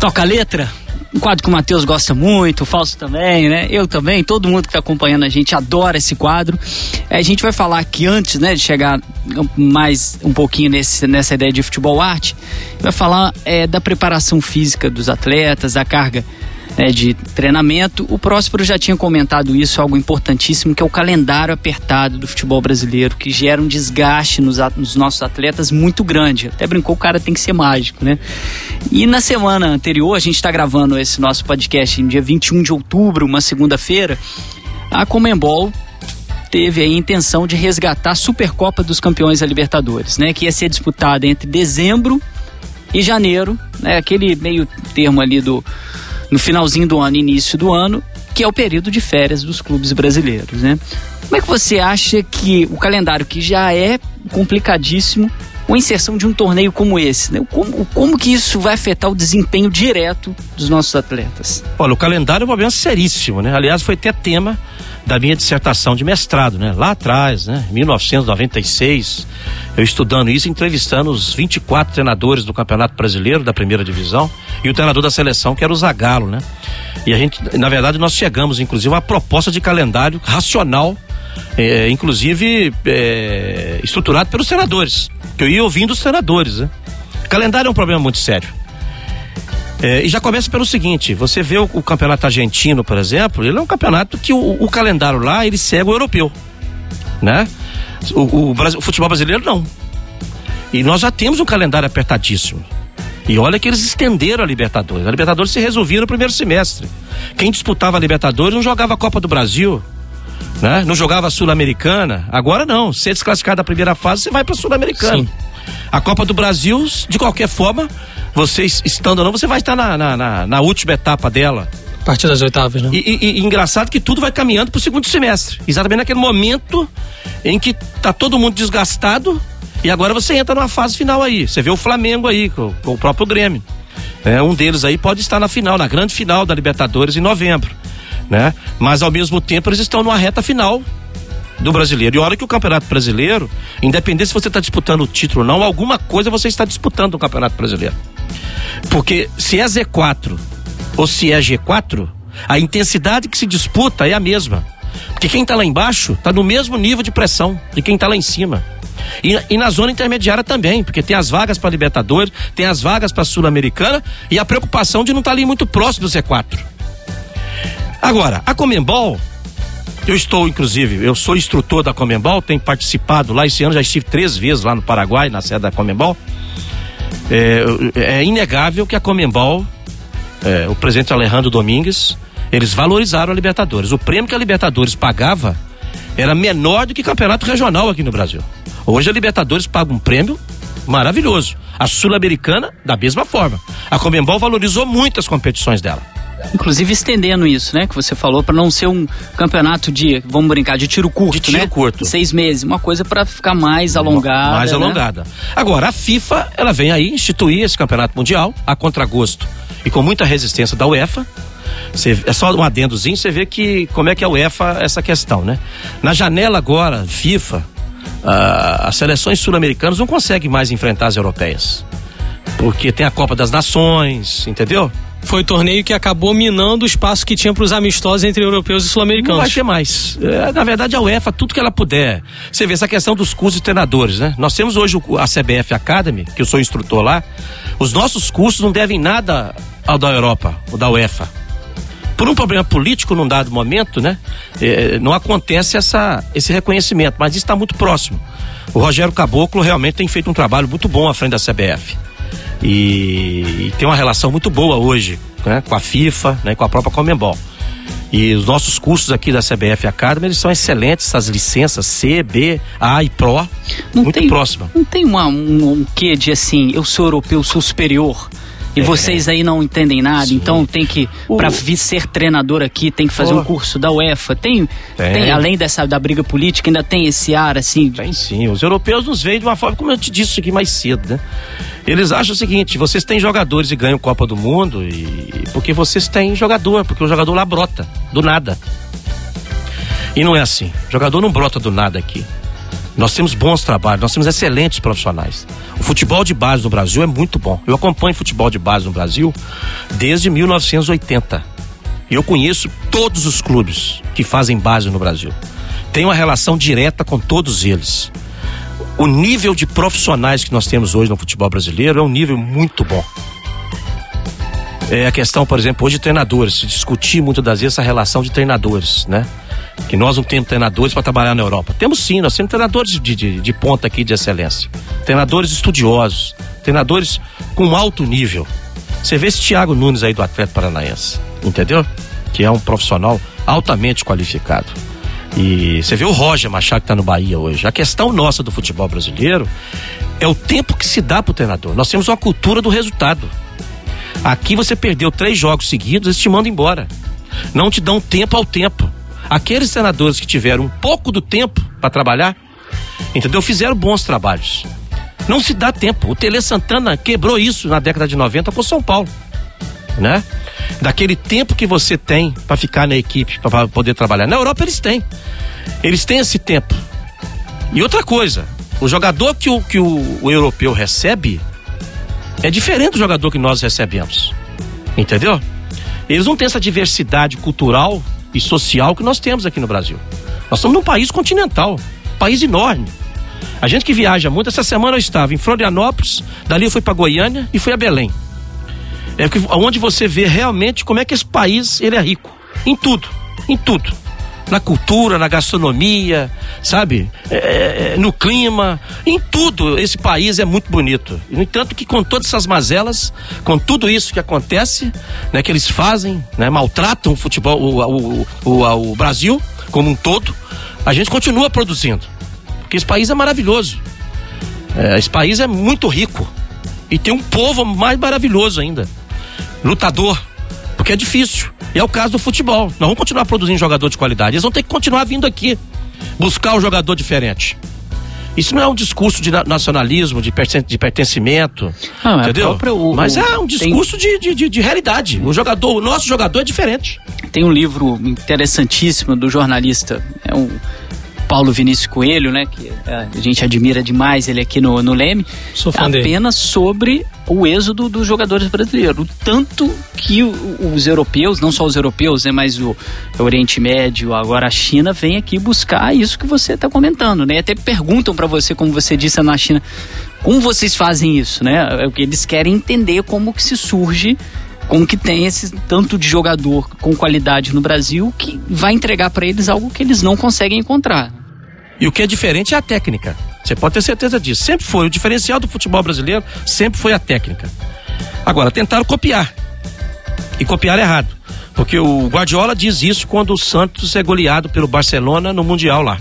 Toca Letra. Um quadro que o Matheus gosta muito, o Falso também, né? Eu também, todo mundo que está acompanhando a gente adora esse quadro. É, a gente vai falar aqui antes, né, de chegar mais um pouquinho nesse, nessa ideia de futebol arte, vai falar é, da preparação física dos atletas, da carga né, de treinamento. O Próspero já tinha comentado isso, algo importantíssimo, que é o calendário apertado do futebol brasileiro, que gera um desgaste nos, nos nossos atletas muito grande. Até brincou, o cara tem que ser mágico, né? E na semana anterior, a gente está gravando esse nosso podcast em dia 21 de outubro, uma segunda-feira, a Comembol teve a intenção de resgatar a Supercopa dos Campeões da Libertadores, né? Que ia ser disputada entre dezembro e janeiro, né? Aquele meio termo ali do no finalzinho do ano, início do ano, que é o período de férias dos clubes brasileiros, né? Como é que você acha que o calendário que já é complicadíssimo, uma inserção de um torneio como esse, né? Como, como que isso vai afetar o desempenho direto dos nossos atletas? Olha, o calendário é um problema seríssimo, né? Aliás, foi até tema da minha dissertação de mestrado, né? Lá atrás, né? 1996, eu estudando isso, entrevistando os 24 treinadores do Campeonato Brasileiro da Primeira Divisão e o treinador da seleção, que era o Zagallo, né? E a gente, na verdade, nós chegamos, inclusive, a uma proposta de calendário racional, é, inclusive é, estruturado pelos senadores, que eu ia ouvindo os senadores, né? Calendário é um problema muito sério. É, e já começa pelo seguinte: você vê o, o, campeonato argentino, por exemplo, ele é um campeonato que o, o calendário lá ele segue o europeu, né? O, o, futebol brasileiro não. E nós já temos um calendário apertadíssimo. E olha que eles estenderam a Libertadores. A Libertadores se resolvia no primeiro semestre. Quem disputava a Libertadores não jogava a Copa do Brasil, né? Não jogava a Sul-Americana. Agora não. Se é desclassificado da primeira fase, você vai para Sul-Americana. A Copa do Brasil, de qualquer forma, você estando ou não, você vai estar na, na, na, na última etapa dela. A partir das oitavas, né? E, e, e engraçado que tudo vai caminhando para o segundo semestre. Exatamente naquele momento em que tá todo mundo desgastado e agora você entra numa fase final aí. Você vê o Flamengo aí, com, com o próprio Grêmio. É, um deles aí pode estar na final, na grande final da Libertadores em novembro. Né? Mas ao mesmo tempo eles estão numa reta final do brasileiro. E olha que o Campeonato Brasileiro, independente se você está disputando o título ou não, alguma coisa você está disputando no Campeonato Brasileiro. Porque se é Z4 ou se é G4, a intensidade que se disputa é a mesma. Porque quem está lá embaixo está no mesmo nível de pressão de quem está lá em cima. E, e, na zona intermediária também, porque tem as vagas para Libertadores, tem as vagas para Sul-Americana e a preocupação de não estar tá ali muito próximo do Z4. Agora, a Comembol, eu estou, inclusive, eu sou instrutor da Comembol, tenho participado lá esse ano, já estive três vezes lá no Paraguai, na sede da Comembol. É, é inegável que a Comembol, é, o presidente Alejandro Domingues, eles valorizaram a Libertadores. O prêmio que a Libertadores pagava era menor do que campeonato regional aqui no Brasil. Hoje a Libertadores paga um prêmio maravilhoso. A Sul-Americana, da mesma forma. A Comembol valorizou muito as competições dela. Inclusive estendendo isso, né? Que você falou, para não ser um campeonato de, vamos brincar, de tiro curto, de tiro né? curto. Seis meses, uma coisa para ficar mais alongada. Mais né? alongada. Agora, a FIFA, ela vem aí instituir esse campeonato mundial, a contragosto e com muita resistência da UEFA. Você, é só um adendozinho, você vê que como é que a UEFA essa questão, né? Na janela agora, FIFA, as seleções sul-americanas não conseguem mais enfrentar as europeias. Porque tem a Copa das Nações, entendeu? Foi o torneio que acabou minando o espaço que tinha para os amistosos entre europeus e sul-americanos. Não vai ter mais. É, na verdade, a UEFA, tudo que ela puder. Você vê essa questão dos cursos de treinadores, né? Nós temos hoje a CBF Academy, que eu sou instrutor lá. Os nossos cursos não devem nada ao da Europa, ou da UEFA. Por um problema político num dado momento, né? É, não acontece essa, esse reconhecimento, mas isso está muito próximo. O Rogério Caboclo realmente tem feito um trabalho muito bom à frente da CBF. E, e tem uma relação muito boa hoje né, com a FIFA, né, com a própria Comembol. E os nossos cursos aqui da CBF Academy, eles são excelentes, as licenças C, B, A e Pro, Não muito tem, próxima. Não tem uma, um, um quê de assim, eu sou europeu, sou superior. E vocês aí não entendem nada, Sim. então tem que, pra vir ser treinador aqui, tem que fazer Oh. um curso da UEFA. Tem, Tem. tem, além dessa da briga política, ainda tem esse ar assim. Tem sim. Os europeus nos veem de uma forma, como eu te disse aqui mais cedo, né? Eles acham o seguinte: vocês têm jogadores e ganham Copa do Mundo e porque vocês têm jogador, porque o jogador lá brota do nada. E não é assim. O jogador não brota do nada aqui. Nós temos bons trabalhos, nós temos excelentes profissionais. O futebol de base no Brasil é muito bom. Eu acompanho futebol de base no Brasil desde 1980. E eu conheço todos os clubes que fazem base no Brasil. Tenho uma relação direta com todos eles. O nível de profissionais que nós temos hoje no futebol brasileiro é um nível muito bom. É a questão, por exemplo, hoje de treinadores. Se discutir muitas das vezes essa relação de treinadores, né? Que nós não temos treinadores para trabalhar na Europa. Temos sim, nós temos treinadores de, de, de ponta aqui de excelência. Treinadores estudiosos, treinadores com alto nível. Você vê esse Thiago Nunes aí do Atlético Paranaense, entendeu? Que é um profissional altamente qualificado. E você vê o Roger Machado que está no Bahia hoje. A questão nossa do futebol brasileiro é o tempo que se dá para o treinador. Nós temos uma cultura do resultado. Aqui você perdeu três jogos seguidos, eles te mandam embora. Não te dão tempo ao tempo. Aqueles treinadores que tiveram um pouco do tempo para trabalhar, entendeu? Fizeram bons trabalhos. Não se dá tempo. O Tele Santana quebrou isso na década de 90 com São Paulo, né? Daquele tempo que você tem para ficar na equipe, para poder trabalhar. Na Europa eles têm. Eles têm esse tempo. E outra coisa, o jogador que o, que o, o europeu recebe é diferente do jogador que nós recebemos. Entendeu? Eles não têm essa diversidade cultural e social que nós temos aqui no Brasil. Nós estamos num país continental, país enorme. A gente que viaja muito, essa semana eu estava em Florianópolis, dali eu fui para Goiânia e fui a Belém. É onde você vê realmente como é que esse país ele é rico. Em tudo, em tudo. Na cultura, na gastronomia, sabe? É, é, no clima, em tudo. Esse país é muito bonito. No entanto, que com todas essas mazelas, com tudo isso que acontece, né, que eles fazem, né, maltratam o futebol, o, o, o, o Brasil como um todo, a gente continua produzindo. Porque esse país é maravilhoso. É, esse país é muito rico. E tem um povo mais maravilhoso ainda. Lutador. Porque é difícil. E é o caso do futebol. Nós vamos continuar produzindo jogador de qualidade. Eles vão ter que continuar vindo aqui. Buscar um jogador diferente. Isso não é um discurso de na- nacionalismo, de, perten- de pertencimento. Não, é entendeu? próprio- o- Mas o- é um tem- discurso de, de, de, de realidade. O jogador, o nosso jogador é diferente. Tem um livro interessantíssimo do jornalista, é um Paulo Vinícius Coelho, né? Que é, a gente admira demais ele aqui no, no Leme. Sou fã dele. apenas sobre o êxodo dos jogadores brasileiros. O tanto que os europeus, não só os europeus, né, mas o Oriente Médio, agora a China, vem aqui buscar isso que você está comentando, né? Até perguntam para você, como você disse na China, como vocês fazem isso, né? É o que Eles querem entender como que se surge como que tem esse tanto de jogador com qualidade no Brasil que vai entregar para eles algo que eles não conseguem encontrar. E o que é diferente é a técnica. Você pode ter certeza disso. Sempre foi. O diferencial do futebol brasileiro sempre foi a técnica. Agora, tentaram copiar. E copiar errado. Porque o Guardiola diz isso quando o Santos é goleado pelo Barcelona no Mundial lá.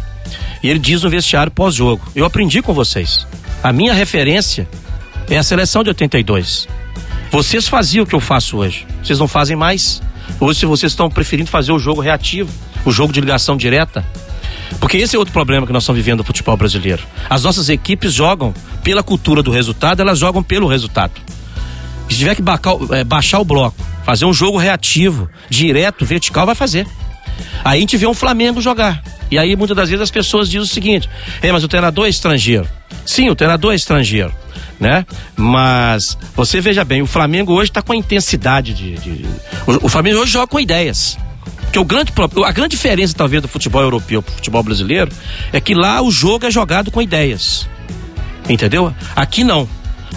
E ele diz no vestiário pós-jogo: Eu aprendi com vocês. A minha referência é a seleção de 82. Vocês faziam o que eu faço hoje. Vocês não fazem mais. Hoje, se vocês estão preferindo fazer o jogo reativo, o jogo de ligação direta, porque esse é outro problema que nós estamos vivendo no futebol brasileiro. As nossas equipes jogam pela cultura do resultado, elas jogam pelo resultado. Se tiver que eh, baixar o bloco, fazer um jogo reativo, direto, vertical, vai fazer. Aí a gente vê um Flamengo jogar. E aí muitas das vezes as pessoas dizem o seguinte: é, mas o treinador é estrangeiro. Sim, o treinador é estrangeiro, né? Mas você veja bem, o Flamengo hoje está com a intensidade de. de- O, o Flamengo hoje joga com ideias. Que o grande, a grande diferença, talvez, do futebol europeu para o futebol brasileiro é que lá o jogo é jogado com ideias. Entendeu? Aqui não.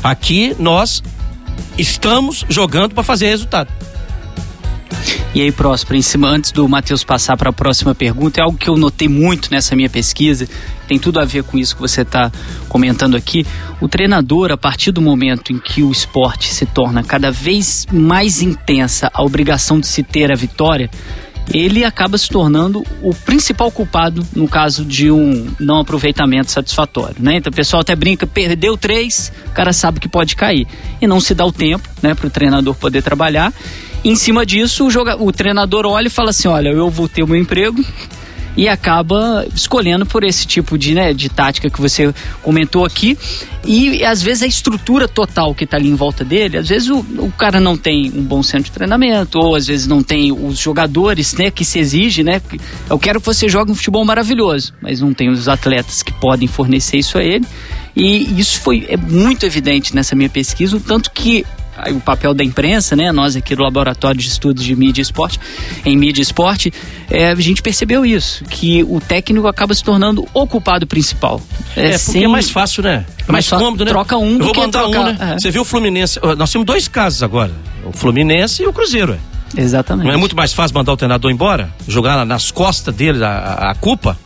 Aqui nós estamos jogando para fazer resultado. E aí, próximo, em cima, antes do Matheus passar para a próxima pergunta, é algo que eu notei muito nessa minha pesquisa, tem tudo a ver com isso que você está comentando aqui. O treinador, a partir do momento em que o esporte se torna cada vez mais intensa a obrigação de se ter a vitória, ele acaba se tornando o principal culpado no caso de um não aproveitamento satisfatório, né? Então o pessoal até brinca, perdeu três, o cara sabe que pode cair e não se dá o tempo, né, para o treinador poder trabalhar. Em cima disso, o, joga, o treinador olha e fala assim, olha, eu vou ter o meu emprego, e acaba escolhendo por esse tipo de, né, de tática que você comentou aqui. E às vezes a estrutura total que está ali em volta dele, às vezes o, o cara não tem um bom centro de treinamento, ou às vezes não tem os jogadores né, que se exige, né? Eu quero que você jogue um futebol maravilhoso, mas não tem os atletas que podem fornecer isso a ele. E isso foi é muito evidente nessa minha pesquisa, o tanto que o papel da imprensa, né? Nós aqui do Laboratório de Estudos de Mídia e Esporte, em Mídia e Esporte, é, a gente percebeu isso, que o técnico acaba se tornando o culpado principal. É, é porque sem... é mais fácil, né? É mais cômodo, né? Troca um Eu vou mandar trocar. um, né? É. Você viu o Fluminense, nós temos dois casos agora, o Fluminense e o Cruzeiro, é. Exatamente. Não é muito mais fácil mandar o treinador embora? Jogar nas costas dele a, a, a culpa?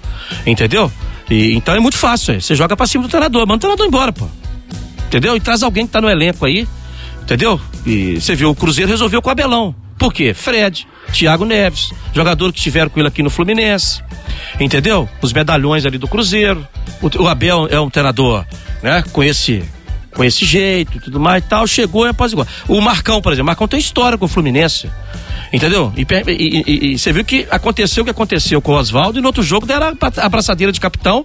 Entendeu? E, então é muito fácil. é. Você joga pra cima do treinador, manda o treinador embora, pô. Entendeu? E traz alguém que tá no elenco aí. Entendeu? E você viu, o Cruzeiro resolveu com o Abelão. Por quê? Fred, Thiago Neves, jogador que estiveram com ele aqui no Fluminense. Entendeu? Os medalhões ali do Cruzeiro. O, o Abel é um treinador, né? Com esse com esse jeito e tudo mais e tal, chegou e apaziguou. O Marcão, por exemplo, o Marcão tem história com o Fluminense. Entendeu? E, e, e, e, você viu que aconteceu o que aconteceu com o Oswaldo e no outro jogo deram a abraçadeira de capitão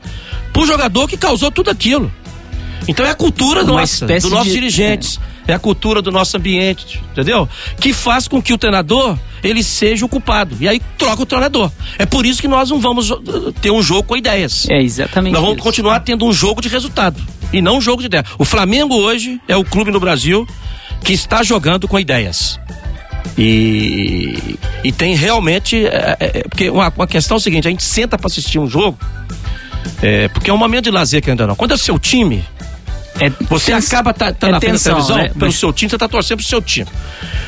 pro jogador que causou tudo aquilo. Então é a cultura Uma nossa, dos nossos de- dirigentes. É. a cultura do nosso ambiente, entendeu? Que faz com que o treinador ele seja o culpado. E aí troca o treinador. É por isso que nós não vamos uh, ter um jogo com ideias. É exatamente Nós vamos isso. continuar tendo um jogo de resultado e não um jogo de ideia. O Flamengo hoje é o clube no Brasil que está jogando com ideias. E, e tem realmente. é, é, é, porque uma, uma questão é o seguinte: a gente senta para assistir um jogo, é, porque é um momento de lazer que ainda não. Quando é o seu time, É você tens- acaba tá, tá é na frente da tensão, televisão né? pelo Mas- seu time, você tá torcendo pro seu time,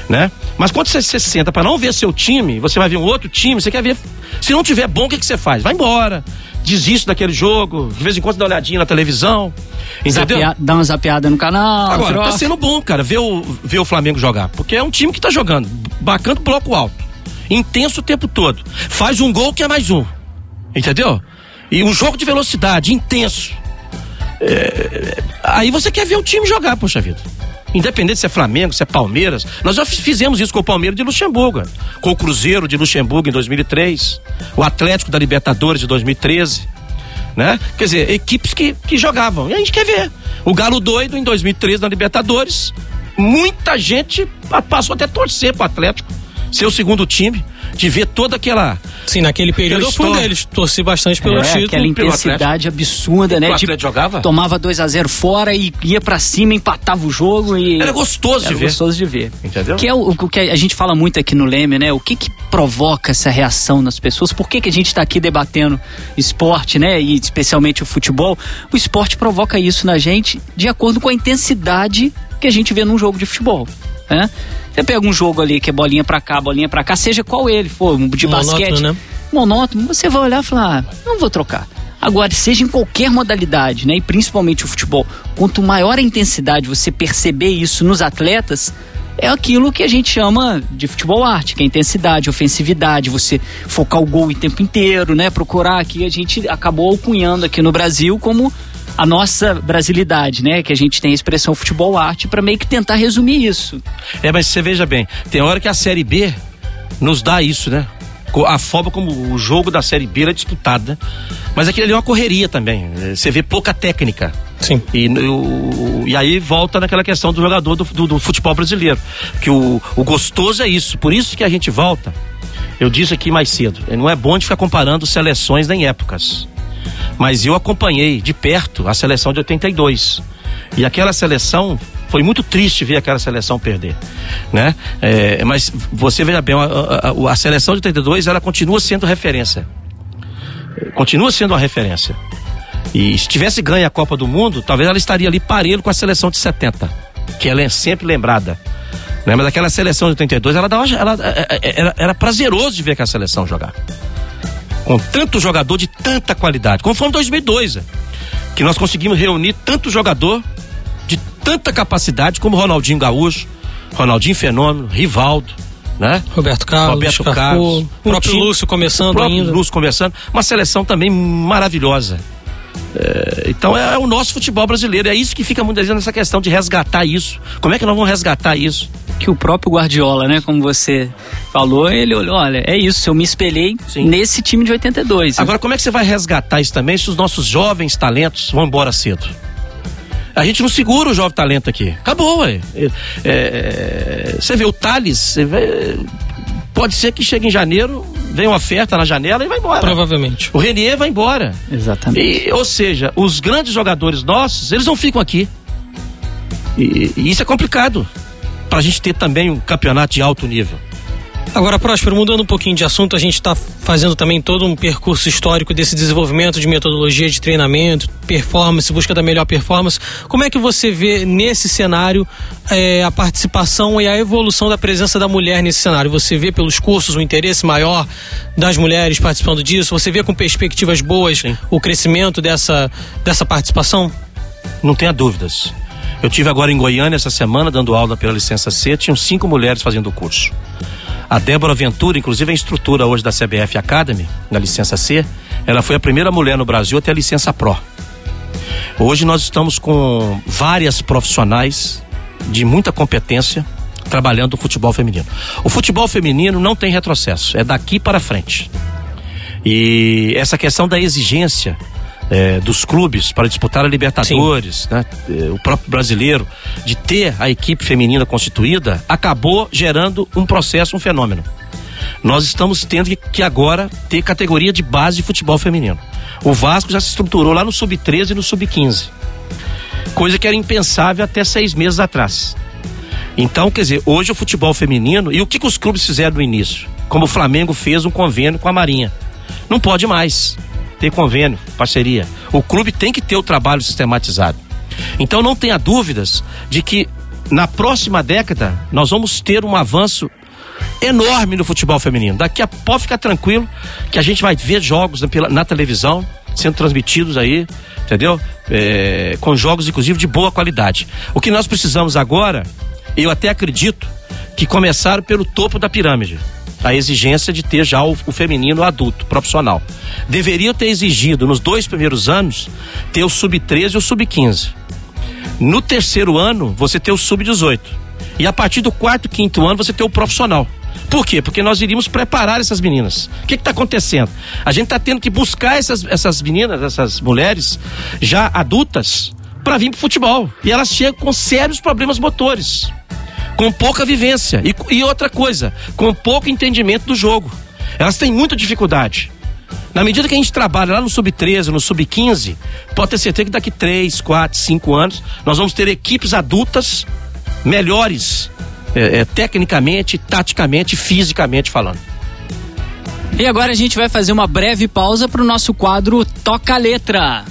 né? Mas quando você, você senta para não ver seu time, você vai ver um outro time, você quer ver. Se não tiver bom, o que, que você faz? Vai embora, desiste daquele jogo, de vez em quando dá uma olhadinha na televisão, entendeu? Zapea- dá uma zapeada no canal. Agora, troca. tá sendo bom, cara, ver o, ver o Flamengo jogar. Porque é um time que tá jogando, bacana bloco alto. Intenso o tempo todo. Faz um gol que é mais um. Entendeu? E um jogo de velocidade, intenso. É, aí você quer ver o time jogar, poxa vida. Independente se é Flamengo, se é Palmeiras. Nós já fizemos isso com o Palmeiras de Luxemburgo, com o Cruzeiro de Luxemburgo em 2003, o Atlético da Libertadores de 2013 né? Quer dizer, equipes que, que jogavam. E a gente quer ver. O Galo doido em 2013 na Libertadores, muita gente pa- passou até a torcer pro Atlético, ser o segundo time, de ver toda aquela. Sim, naquele período eu fui um deles. Torci bastante pelo É, título. aquela pelo intensidade absurda, né? O de- Atlético jogava? Tomava 2 a 0 fora e ia pra cima, empatava o jogo e. Era gostoso Era de ver. gostoso de ver. Entendeu? Que é o, o que a gente fala muito aqui no Leme, né? O que que provoca essa reação nas pessoas? Por que que a gente tá aqui debatendo esporte, né? E especialmente o futebol? O esporte provoca isso na gente de acordo com a intensidade que a gente vê num jogo de futebol, né? Você pega um jogo ali que é bolinha pra cá, bolinha pra cá, seja qual ele for, de Monótono, basquete, né? monótono, você vai olhar e falar, ah, não vou trocar. Agora, seja em qualquer modalidade, né, e principalmente o futebol, quanto maior a intensidade você perceber isso nos atletas, é aquilo que a gente chama de futebol arte, que é intensidade, ofensividade, você focar o gol o tempo inteiro, né, procurar aqui, a gente acabou alcunhando aqui no Brasil como a nossa brasilidade, né, que a gente tem a expressão futebol arte para meio que tentar resumir isso. É, mas você veja bem, tem hora que a Série B nos dá isso, né? A forma como o jogo da Série B é disputada. Mas aquilo ali é uma correria também. Eh, Você vê pouca técnica. Sim. E, o- e aí volta naquela questão do jogador do, do- do futebol brasileiro. Que o, o gostoso é isso. Por isso que a gente volta. Eu disse aqui mais cedo. Não é bom de ficar comparando seleções nem épocas. Mas eu acompanhei de perto a seleção de 82. E aquela seleção. Foi muito triste ver aquela seleção perder, né? É, mas você veja bem, a, a- a- seleção de 82 ela continua sendo referência, continua sendo uma referência. E se tivesse ganho a Copa do Mundo, talvez ela estaria ali parelho com a seleção de 70, que ela é sempre lembrada. Né? Mas aquela seleção de 82, ela dava, ela, é, é, era, era prazeroso de ver aquela seleção jogar. Com tanto jogador de tanta qualidade. Como foi em 2002, né? que nós conseguimos reunir tanto jogador de tanta capacidade como Ronaldinho Gaúcho, Ronaldinho Fenômeno, Rivaldo, né? Roberto Carlos, Roberto Cafu, Carlos, o próprio time, Lúcio começando o próprio ainda. Lúcio começando, uma seleção também maravilhosa. É, então é, é, o nosso futebol brasileiro, é isso que fica muitas vezes nessa questão de resgatar isso. Como é que nós vamos resgatar isso? Que o próprio Guardiola, né, como você falou, ele olhou, olha, é isso, eu me espelhei Sim. nesse time de 82. Agora, como é que você vai resgatar isso também se os nossos jovens talentos vão embora cedo? A gente não segura o jovem talento aqui. Acabou, ué. É, é, você vê o Thales, vê, pode ser que chegue em janeiro, vem uma oferta na janela e vai embora. Provavelmente. O Renier vai embora. Exatamente. E, ou seja, os grandes jogadores nossos, eles não ficam aqui. E, e isso é complicado. Pra gente ter também um campeonato de alto nível. Agora, Próspero, mudando um pouquinho de assunto, a gente está fazendo também todo um percurso histórico desse desenvolvimento de metodologia de treinamento, performance, busca da melhor performance. Como é que você vê nesse cenário é, a participação e a evolução da presença da mulher nesse cenário? Você vê pelos cursos o interesse maior das mulheres participando disso? Você vê com perspectivas boas Sim. o crescimento dessa, dessa participação? Não tenha dúvidas. Eu tive agora em Goiânia essa semana dando aula pela licença C, tinham cinco mulheres fazendo o curso. A Débora Ventura, inclusive, é instrutora hoje da CBF Academy, na licença C. Ela foi a primeira mulher no Brasil a ter a licença Pro. Hoje nós estamos com várias profissionais de muita competência trabalhando o futebol feminino. O futebol feminino não tem retrocesso, é daqui para frente. E essa questão da exigência é, dos clubes para disputar a Libertadores, né, é, o próprio brasileiro, de ter a equipe feminina constituída, acabou gerando um processo, um fenômeno. Nós estamos tendo que, que agora ter categoria de base de futebol feminino. O Vasco já se estruturou lá no sub-13 e no sub-15. Coisa que era impensável até seis meses atrás. Então, quer dizer, hoje o futebol feminino, e o que, que os clubes fizeram no início? Como o Flamengo fez um convênio com a Marinha. Não pode mais ter convênio, parceria. O clube tem que ter o trabalho sistematizado. Então não tenha dúvidas de que na próxima década nós vamos ter um avanço enorme no futebol feminino. Daqui a pouco ficar tranquilo que a gente vai ver jogos na, na televisão sendo transmitidos aí, entendeu? É, com jogos inclusive de boa qualidade. O que nós precisamos agora, eu até acredito que começaram pelo topo da pirâmide a exigência de ter já o, o feminino adulto, profissional. Deveriam ter exigido nos dois primeiros anos ter o sub-13 e o sub-15. No terceiro ano, você ter o sub-18. E a partir do quarto, quinto ano, você ter o profissional. Por quê? Porque nós iríamos preparar essas meninas. O que está acontecendo? A gente está tendo que buscar essas, essas meninas, essas mulheres já adultas, para vir para futebol. E elas chegam com sérios problemas motores com pouca vivência. E, e outra coisa, com pouco entendimento do jogo. Elas têm muita dificuldade. Na medida que a gente trabalha lá no sub-13, no sub-15, pode ter certeza que daqui 3, 4, 5 anos nós vamos ter equipes adultas melhores, é, é, tecnicamente, taticamente, fisicamente falando. E agora a gente vai fazer uma breve pausa para o nosso quadro Toca Letra.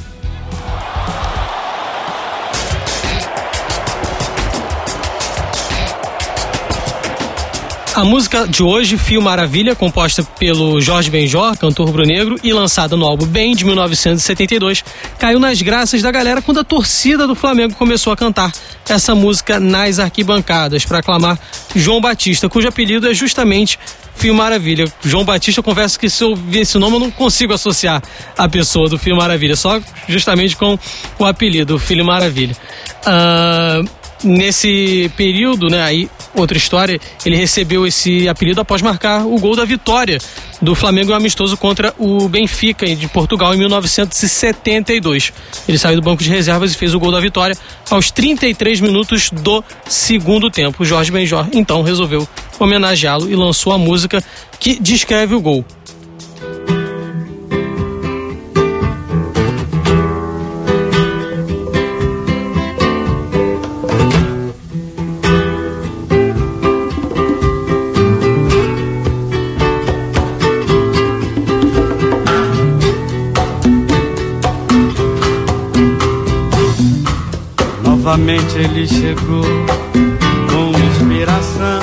A música de hoje, Fio Maravilha, composta pelo Jorge Benjor, cantor rubro-negro, e lançada no álbum Bem de 1972, caiu nas graças da galera quando a torcida do Flamengo começou a cantar essa música nas arquibancadas para aclamar João Batista, cujo apelido é justamente Fio Maravilha. João Batista, confesso que se eu ouvir esse nome eu não consigo associar a pessoa do Fio Maravilha, só justamente com o apelido, Filho Maravilha. Uh, nesse período, né, aí outra história, ele recebeu esse apelido após marcar o gol da vitória do Flamengo amistoso contra o Benfica de Portugal em 1972. Ele saiu do banco de reservas e fez o gol da vitória aos 33 minutos do segundo tempo. Jorge Benjor então resolveu homenageá-lo e lançou a música que descreve o gol. Novamente ele chegou com inspiração.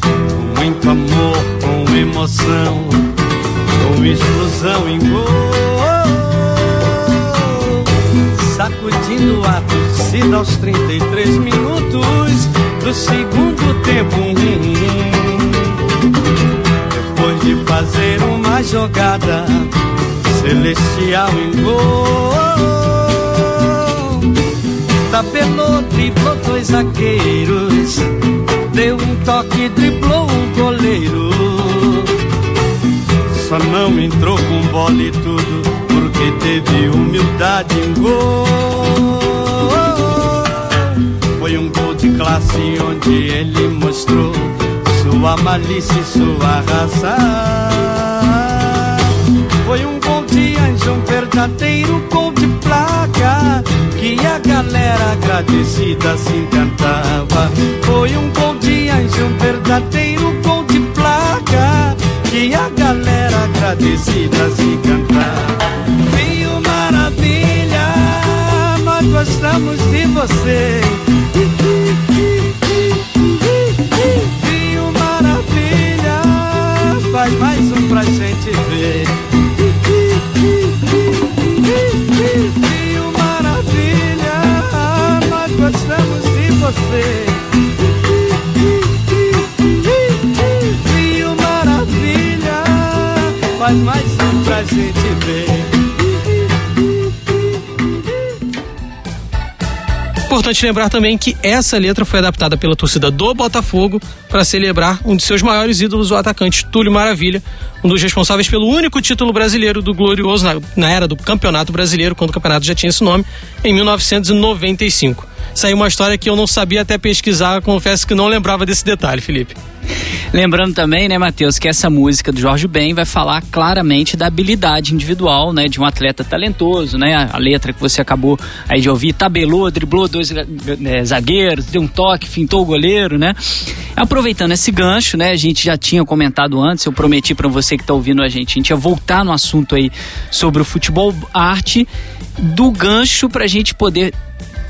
Com muito amor, com emoção, com explosão em gol. Sacudindo a torcida aos 33 minutos do segundo tempo. Depois de fazer uma jogada celestial em gol, tabelou, driblou dois zagueiros, deu um toque, driblou um goleiro. Só não entrou com bola e tudo, porque teve humildade em gol. Foi um gol de classe onde ele mostrou sua malícia e sua raça. Foi um gol de anjo, um verdadeiro gol de placa que a galera agradecida se encantava. Foi um gol de anjo, um verdadeiro gol de placa que a galera agradecida se encantava. Viu maravilha, nós gostamos de você. Viu maravilha, faz mais um pra gente ver. Faz mais um pra gente ver. Importante lembrar também que essa letra foi adaptada pela torcida do Botafogo para celebrar um de seus maiores ídolos, o atacante Túlio Maravilha, um dos responsáveis pelo único título brasileiro do Glorioso na, na era do Campeonato Brasileiro, quando o campeonato já tinha esse nome, em 1995. Saiu uma história que eu não sabia até pesquisar, confesso que não lembrava desse detalhe, Felipe. Lembrando também, né, Matheus, que essa música do Jorge Ben vai falar claramente da habilidade individual, né, de um atleta talentoso, né? A letra que você acabou aí de ouvir, tabelou, driblou dois é, zagueiros, deu um toque, fintou o goleiro, né? Aproveitando esse gancho, né, a gente já tinha comentado antes, eu prometi para você que tá ouvindo a gente, a gente ia voltar no assunto aí sobre o futebol arte do gancho pra gente poder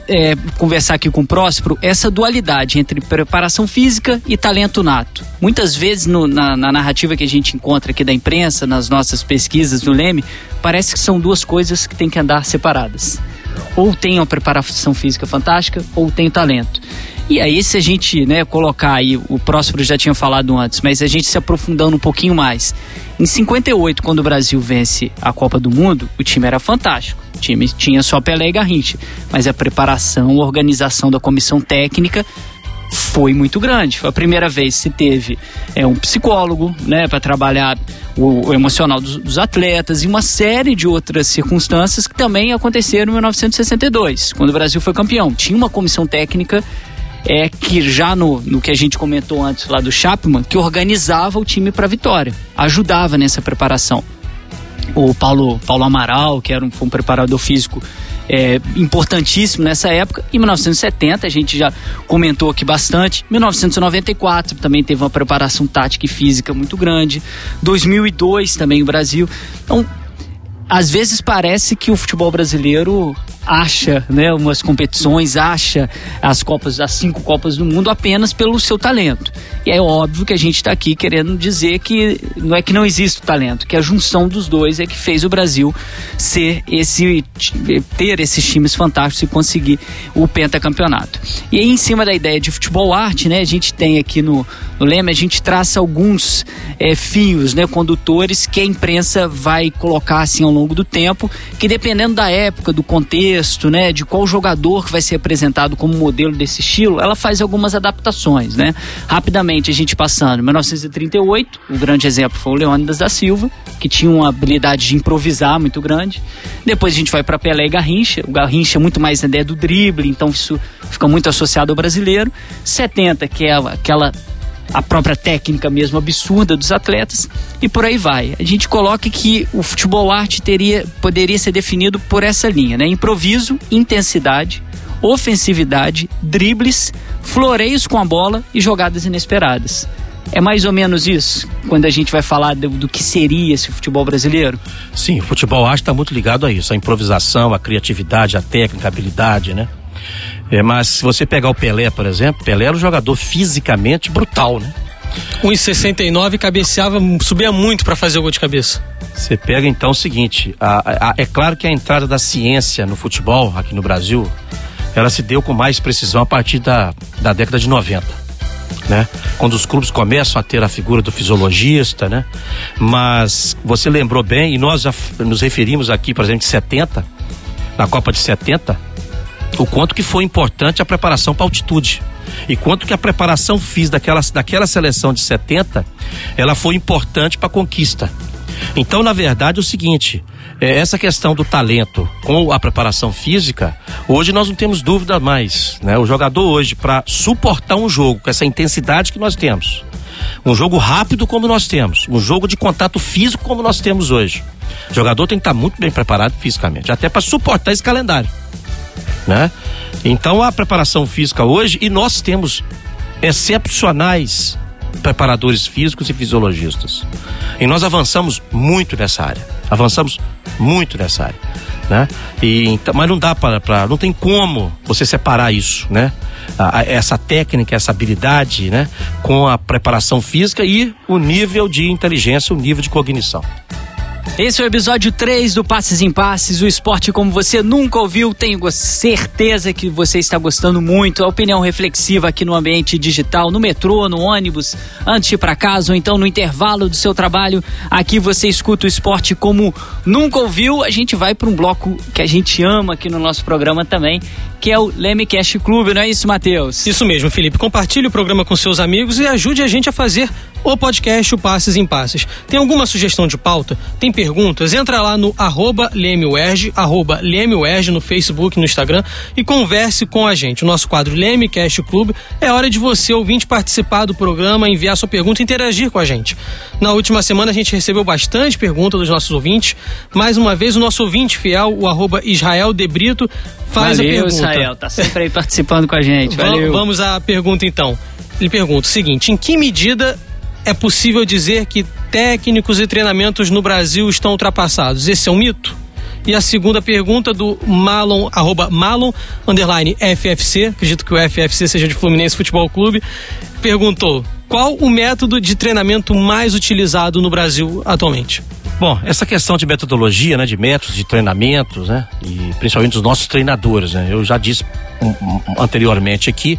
é, conversar aqui com o Próspero essa dualidade entre preparação física e talento nato. Muitas vezes no, na, na, narrativa que a gente encontra aqui da imprensa, nas nossas pesquisas do Leme, parece que são duas coisas que têm que andar separadas. Ou tem uma preparação física fantástica, ou tem talento. E aí, se a gente né, colocar aí, o Próspero já tinha falado antes, mas a gente se aprofundando um pouquinho mais. Em 58, quando o Brasil vence a Copa do Mundo, o time era fantástico. O time tinha só Pelé e Garrincha, mas a preparação, a organização da comissão técnica foi muito grande. Foi a primeira vez que se teve é, um psicólogo, né, para trabalhar o, o emocional dos, dos, atletas e uma série de outras circunstâncias que também aconteceram em 1962, quando o Brasil foi campeão. Tinha uma comissão técnica é que já no, no que a gente comentou antes lá do Chapman, que organizava o time para vitória, ajudava nessa preparação. O Paulo, Paulo Amaral, que era um, um preparador físico é, importantíssimo nessa época. Em 1970, a gente já comentou aqui bastante. 1994 também teve uma preparação tática e física muito grande. 2002 também o Brasil. Então, às vezes parece que o futebol brasileiro acha, né, umas competições, acha as copas, as cinco copas do mundo apenas pelo seu talento. E é óbvio que a gente está aqui querendo dizer que não é que não existe talento, que a junção dos dois é que fez o Brasil ser esse ter esses times fantásticos e conseguir o pentacampeonato. E aí em cima da ideia de futebol arte, né, a gente tem aqui no, no lema a gente traça alguns é, fios, né, condutores que a imprensa vai colocar assim ao longo do tempo, que dependendo da época, do contexto, né, de qual jogador que vai ser apresentado como modelo desse estilo, ela faz algumas adaptações, né? Rapidamente a gente passando, 1938, o grande exemplo foi o Leônidas da Silva, que tinha uma habilidade de improvisar muito grande. Depois a gente vai para Pelé e Garrincha, o Garrincha é muito mais a ideia do drible, então isso fica muito associado ao brasileiro. 70, que é aquela a própria técnica mesmo absurda dos atletas e por aí vai. A gente coloca que o futebol arte teria, poderia ser definido por essa linha, né? Improviso, intensidade, ofensividade, dribles, floreios com a bola e jogadas inesperadas. É mais ou menos isso quando a gente vai falar do, do que seria esse futebol brasileiro? Sim, o futebol arte está muito ligado a isso, a improvisação, a criatividade, a técnica, a habilidade, né? É, mas se você pegar o Pelé, por exemplo, Pelé era um jogador fisicamente brutal, né? 1,69 cabeceava, subia muito para fazer o gol de cabeça. Você pega então o seguinte: a, a, é claro que a entrada da ciência no futebol aqui no Brasil ela se deu com mais precisão a partir da, da década de 90. Né? Quando os clubes começam a ter a figura do fisiologista, né? Mas você lembrou bem, e nós já nos referimos aqui, por exemplo, de 70, na Copa de 70, o quanto que foi importante a preparação para altitude. E quanto que a preparação fiz daquela, daquela seleção de 70, ela foi importante para a conquista. Então, na verdade, é o seguinte: é, essa questão do talento com a preparação física, hoje nós não temos dúvida mais. Né? O jogador hoje, para suportar um jogo com essa intensidade que nós temos, um jogo rápido como nós temos, um jogo de contato físico como nós temos hoje, o jogador tem que estar muito bem preparado fisicamente, até para suportar esse calendário. Né? Então a preparação física hoje, e nós temos excepcionais preparadores físicos e fisiologistas. E nós avançamos muito nessa área. Avançamos muito nessa área, né? E então, mas não dá para, não tem como você separar isso, né? A, a, essa técnica, essa habilidade, né? Com a preparação física e o nível de inteligência, o nível de cognição. Esse é o episódio 3 do Passes em Passes, o esporte como você nunca ouviu. Tenho certeza que você está gostando muito. A opinião reflexiva aqui no ambiente digital, no metrô, no ônibus, antes de ir para casa ou então no intervalo do seu trabalho. Aqui você escuta o esporte como nunca ouviu. A gente vai para um bloco que a gente ama aqui no nosso programa também, que é o Leme Cash Clube, não é isso, Matheus? Isso mesmo, Felipe. Compartilhe o programa com seus amigos e ajude a gente a fazer o podcast o Passes em Passes. Tem alguma sugestão de pauta? Tem perguntas? Entra lá no arroba LemeWerge, arroba LemeWerge no Facebook, no Instagram e converse com a gente. O nosso quadro Lemecast Clube é hora de você, ouvinte, participar do programa, enviar sua pergunta e interagir com a gente. Na última semana a gente recebeu bastante perguntas dos nossos ouvintes. Mais uma vez, o nosso ouvinte fiel, o arroba Israel Debrito, faz Valeu, a pergunta. Israel, tá sempre aí participando com a gente. Valeu. Vamos à pergunta então. Ele pergunta o seguinte: em que medida é possível dizer que técnicos e treinamentos no Brasil estão ultrapassados. Esse é um mito? E a segunda pergunta do Malon, arroba Malon, underline FFC, acredito que o FFC seja de Fluminense Futebol Clube, perguntou qual o método de treinamento mais utilizado no Brasil atualmente? Bom, essa questão de metodologia, né, de métodos, de treinamentos, né, e principalmente dos nossos treinadores, né, eu já disse anteriormente aqui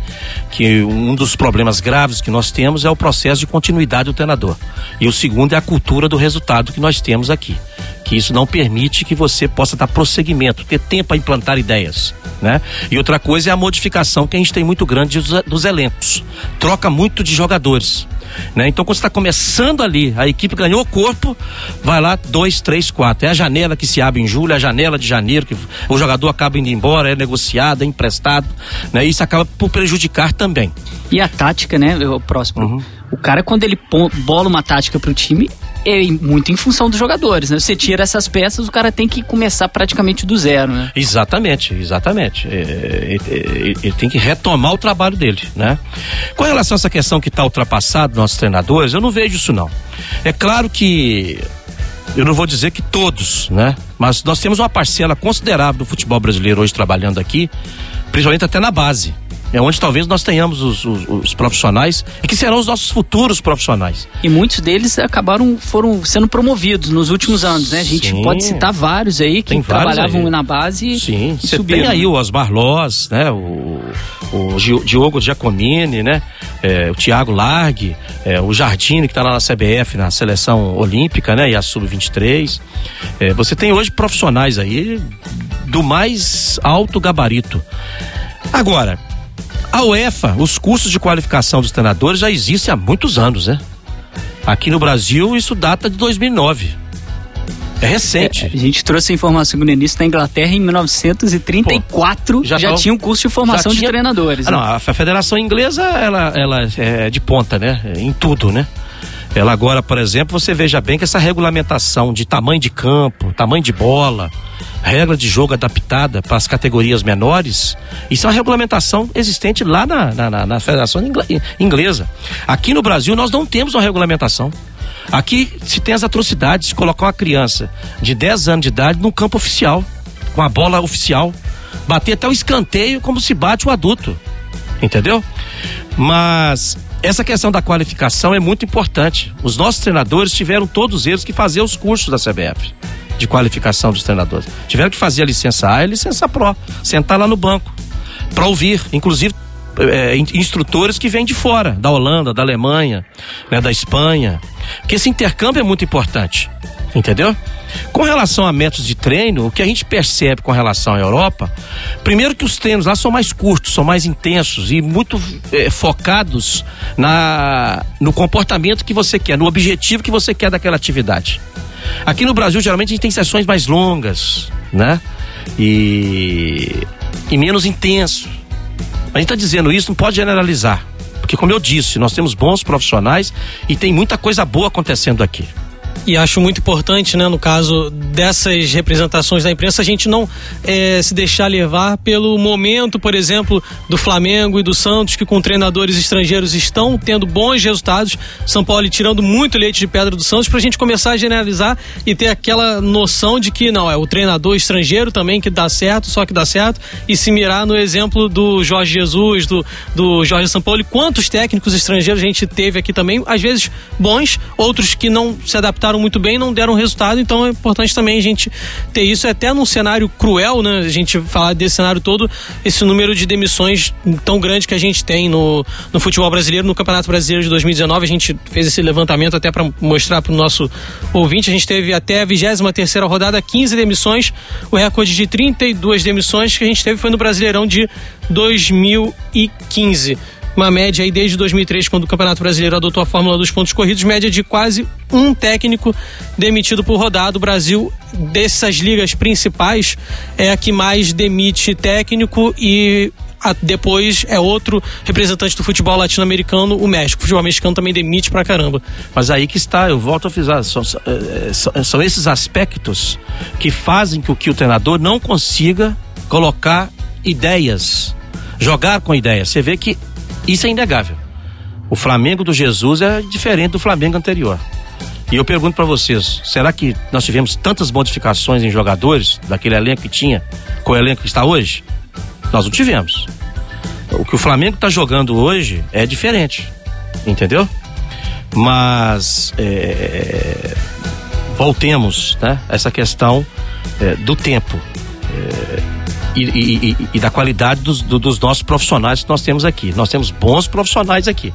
que um dos problemas graves que nós temos é o processo de continuidade do treinador e o segundo é a cultura do resultado que nós temos aqui, que isso não permite que você possa dar prosseguimento, ter tempo a implantar ideias, né? E outra coisa é a modificação que a gente tem muito grande dos, dos elencos, troca muito de jogadores. Né? Então, quando você está começando ali, a equipe ganhou corpo, vai lá, dois, três, quatro. É a janela que se abre em julho, é a janela de janeiro, que o jogador acaba indo embora, é negociado, é emprestado. Né? Isso acaba por prejudicar também. E a tática, né, o próximo. Uhum. O cara, quando ele bola uma tática para o time, é muito em função dos jogadores, né? Você tira essas peças, o cara tem que começar praticamente do zero, né? Exatamente, exatamente. É, é, é, ele tem que retomar o trabalho dele, né? Com relação a essa questão que está ultrapassado nossos treinadores, eu não vejo isso não. É claro que eu não vou dizer que todos, né? Mas nós temos uma parcela considerável do futebol brasileiro hoje trabalhando aqui, principalmente até na base é onde talvez nós tenhamos os, os, os, profissionais e que serão os nossos futuros profissionais. E muitos deles acabaram, foram sendo promovidos nos últimos anos, né? A gente Sim. pode citar vários aí que trabalhavam aí. na base Sim, você tem aí o Osmar Loz, né? O, o Diogo Giacomini, né? É, o Thiago Largue, é, o Jardine que está lá na CBF, na seleção olímpica, né? E a Sub-23. É, você tem hoje profissionais aí do mais alto gabarito. Agora, a UEFA, os cursos de qualificação dos treinadores já existem há muitos anos, né? Aqui no Brasil, isso data de 2009. É recente. É, a gente trouxe a informação que no início na Inglaterra, em 1934, Pô, já, já tinha um curso de formação tinha... de treinadores. Ah, né? não, a Federação Inglesa, ela, ela é de ponta, né? Em tudo, né? Ela agora, por exemplo, você veja bem que essa regulamentação de tamanho de campo, tamanho de bola, regra de jogo adaptada para as categorias menores, isso é uma regulamentação existente lá na, na, na Federação Inglesa. Aqui no Brasil nós não temos uma regulamentação. Aqui se tem as atrocidades de colocar uma criança de 10 anos de idade num campo oficial, com a bola oficial, bater até o escanteio como se bate o adulto. Entendeu? Mas essa questão da qualificação é muito importante. Os nossos treinadores tiveram todos eles que fazer os cursos da CBF de qualificação dos treinadores. Tiveram que fazer a licença A e a licença Pro, sentar lá no banco. para ouvir, inclusive é, instrutores que vêm de fora, da Holanda, da Alemanha, né, da Espanha. Porque esse intercâmbio é muito importante, entendeu? Com relação a métodos de treino, o que a gente percebe com relação à Europa, primeiro que os treinos lá são mais curtos, são mais intensos e muito é, focados na, no comportamento que você quer, no objetivo que você quer daquela atividade. Aqui no Brasil, geralmente, a gente tem sessões mais longas, né? E, e menos intenso. A gente está dizendo isso, não pode generalizar. Porque, como eu disse, nós temos bons profissionais e tem muita coisa boa acontecendo aqui. E acho muito importante, né, no caso dessas representações da imprensa, a gente não é, se deixar levar pelo momento, por exemplo, do Flamengo e do Santos, que com treinadores estrangeiros estão tendo bons resultados. São Paulo tirando muito leite de pedra do Santos, para a gente começar a generalizar e ter aquela noção de que não, é o treinador estrangeiro também que dá certo, só que dá certo, e se mirar no exemplo do Jorge Jesus, do, do Jorge Sampaoli. Quantos técnicos estrangeiros a gente teve aqui também, às vezes bons, outros que não se adaptaram muito bem, não deram resultado, então é importante também a gente ter isso, até num cenário cruel, né? A gente falar desse cenário todo, esse número de demissões tão grande que a gente tem no, no futebol brasileiro, no Campeonato Brasileiro de 2019, a gente fez esse levantamento até para mostrar para o nosso ouvinte, a gente teve até a 23 terceira rodada 15 demissões, o recorde de 32 demissões que a gente teve foi no Brasileirão de 2015 uma média aí desde 2003, quando o Campeonato Brasileiro adotou a fórmula dos pontos corridos, média de quase um técnico demitido por rodada. O Brasil, dessas ligas principais, é a que mais demite técnico e depois é outro representante do futebol latino-americano, o México. O futebol mexicano também demite pra caramba. Mas aí que está, eu volto a frisar, são, é, são, são esses aspectos que fazem com que o treinador não consiga colocar ideias, jogar com ideias. Você vê que isso é inegável. O Flamengo do Jesus é diferente do Flamengo anterior. E eu pergunto para vocês, será que nós tivemos tantas modificações em jogadores daquele elenco que tinha com o elenco que está hoje? Nós não tivemos. O que o Flamengo está jogando hoje é diferente, entendeu? Mas é, voltemos, né? Essa questão é, do tempo. É, e, e, e da qualidade dos, do, dos nossos profissionais que nós temos aqui. Nós temos bons profissionais aqui.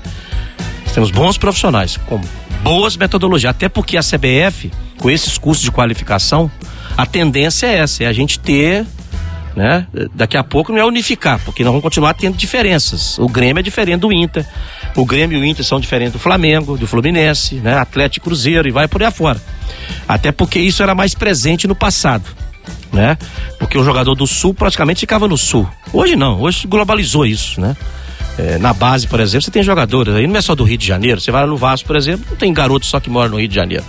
Nós temos bons profissionais com boas metodologias, até porque a CBF, com esses cursos de qualificação, a tendência é essa, é a gente ter, né? Daqui a pouco não é unificar, porque nós vamos continuar tendo diferenças. O Grêmio é diferente do Inter, o Grêmio e o Inter são diferentes do Flamengo, do Fluminense, né? Atlético Cruzeiro e vai por aí afora. Até porque isso era mais presente no passado né? Porque o jogador do Sul praticamente ficava no Sul. Hoje não, hoje globalizou isso, né? É, na base, por exemplo, você tem jogadores aí, não é só do Rio de Janeiro. Você vai no Vasco, por exemplo, não tem garoto só que mora no Rio de Janeiro.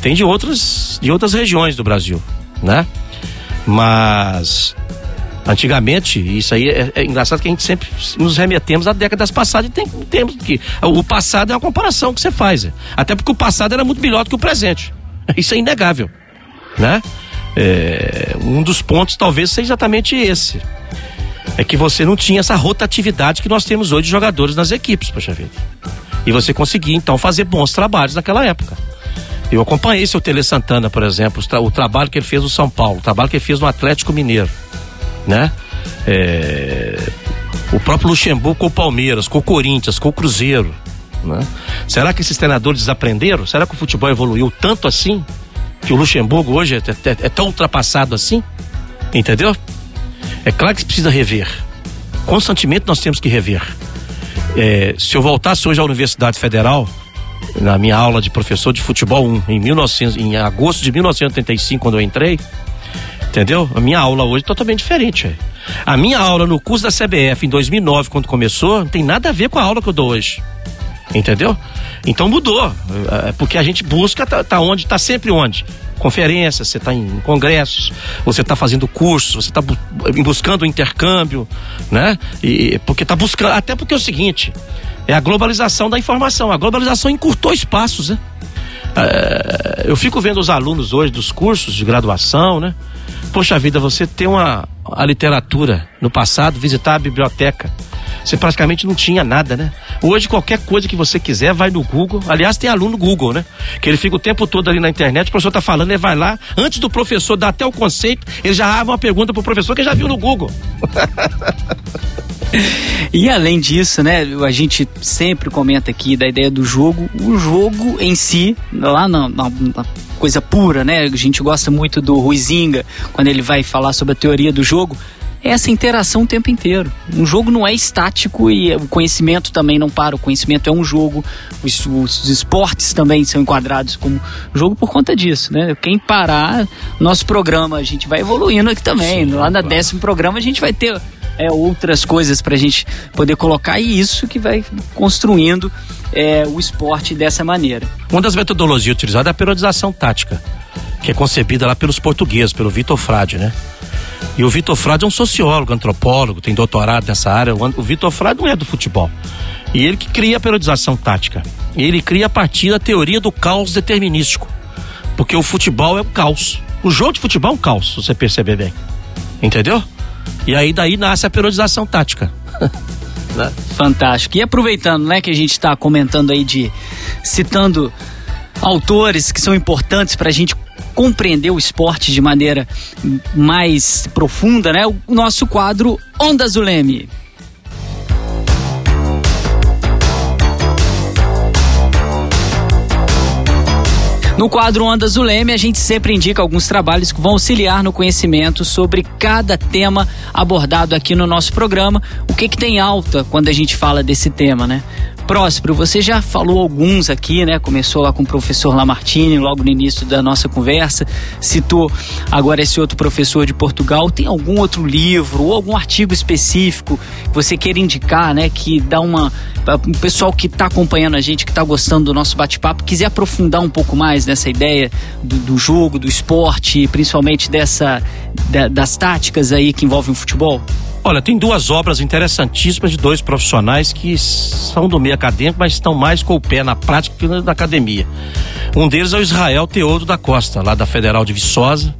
Tem de outras, de outras regiões do Brasil, né? Mas antigamente, isso aí é, é, engraçado que a gente sempre nos remetemos a décadas passadas e tem, temos que. O passado é uma comparação que você faz. É. Até porque o passado era muito melhor do que o presente. Isso é inegável, né? É, um dos pontos talvez seja exatamente esse. É que você não tinha essa rotatividade que nós temos hoje de jogadores nas equipes, poxa vida. E você conseguia então fazer bons trabalhos naquela época. Eu acompanhei seu Tele Santana, por exemplo, o trabalho que ele fez no São Paulo, o trabalho que ele fez no Atlético Mineiro, né? É, o próprio Luxemburgo com o Palmeiras, com o Corinthians, com o Cruzeiro, né? Será que esses treinadores desaprenderam? Será que o futebol evoluiu tanto assim? Que o Luxemburgo hoje é, é, é tão ultrapassado assim? Entendeu? É claro que precisa rever. Constantemente nós temos que rever. É, se eu voltasse hoje à Universidade Federal, na minha aula de professor de futebol 1, em, 1900, em agosto de 1985, quando eu entrei, entendeu? A minha aula hoje é totalmente diferente. É. A minha aula no curso da CBF em 2009, quando começou, não tem nada a ver com a aula que eu dou hoje. Entendeu? Então mudou. É, porque a gente busca, tá, tá onde? Tá sempre onde? Conferências, você está em congressos, você está fazendo cursos, você está bu buscando intercâmbio, né? E, porque está buscando. Até porque é o seguinte: é a globalização da informação. A globalização encurtou espaços, né? É, eu fico vendo os alunos hoje dos cursos de graduação, né? Poxa vida, você tem uma a literatura no passado, visitar a biblioteca você praticamente não tinha nada, né? Hoje, qualquer coisa que você quiser, vai no Google. Aliás, tem aluno Google, né? Que ele fica o tempo todo ali na internet, o professor tá falando, ele vai lá, antes do professor dar até o conceito, ele já abre uma pergunta pro professor que já viu no Google. E além disso, né, a gente sempre comenta aqui da ideia do jogo. O jogo em si, lá na, na, na coisa pura, né? A gente gosta muito do Ruizinga, quando ele vai falar sobre a teoria do jogo essa interação o tempo inteiro. Um jogo não é estático e o conhecimento também não para. O conhecimento é um jogo. Os, os esportes também são enquadrados como jogo por conta disso, né? Quem parar, nosso programa, a gente vai evoluindo aqui também. Sim, Lá na claro. décimo programa a gente vai ter é, outras coisas para a gente poder colocar e isso que vai construindo é, o esporte dessa maneira. Uma das metodologias utilizadas é a periodização tática, que é concebida lá pelos portugueses, pelo Vitor Frade, né? E o Vitor Frade é um sociólogo, antropólogo, tem doutorado nessa área. O Vitor Frade não é do futebol. E ele que cria a periodização tática. Ele cria a partir da teoria do caos determinístico. Porque o futebol é o caos. O jogo de futebol é um caos, se você perceber bem. Entendeu? E aí daí nasce a periodização tática. né? Fantástico. E aproveitando, né, que a gente está comentando aí de citando autores que são importantes para a gente compreender o esporte de maneira mais profunda, né? O nosso quadro Onda Zuleme. No quadro Onda Zuleme, a gente sempre indica alguns trabalhos que vão auxiliar no conhecimento sobre cada tema abordado aqui no nosso programa. O que, que tem alta quando a gente fala desse tema, né? Próspero, você já falou alguns aqui, né? Começou lá com o professor Lamartine, logo no início da nossa conversa, citou agora esse outro professor de Portugal. Tem algum outro livro ou algum artigo específico que você queira indicar, né? Que dá uma. O pessoal que está acompanhando a gente, que está gostando do nosso bate-papo, quiser aprofundar um pouco mais nessa ideia do, do jogo, do esporte, principalmente dessa da, das táticas aí que envolvem o futebol? Olha, tem duas obras interessantíssimas de dois profissionais que são do meio acadêmico, mas estão mais com o pé na prática que na academia. Um deles é o Israel Teodo da Costa, lá da Federal de Viçosa.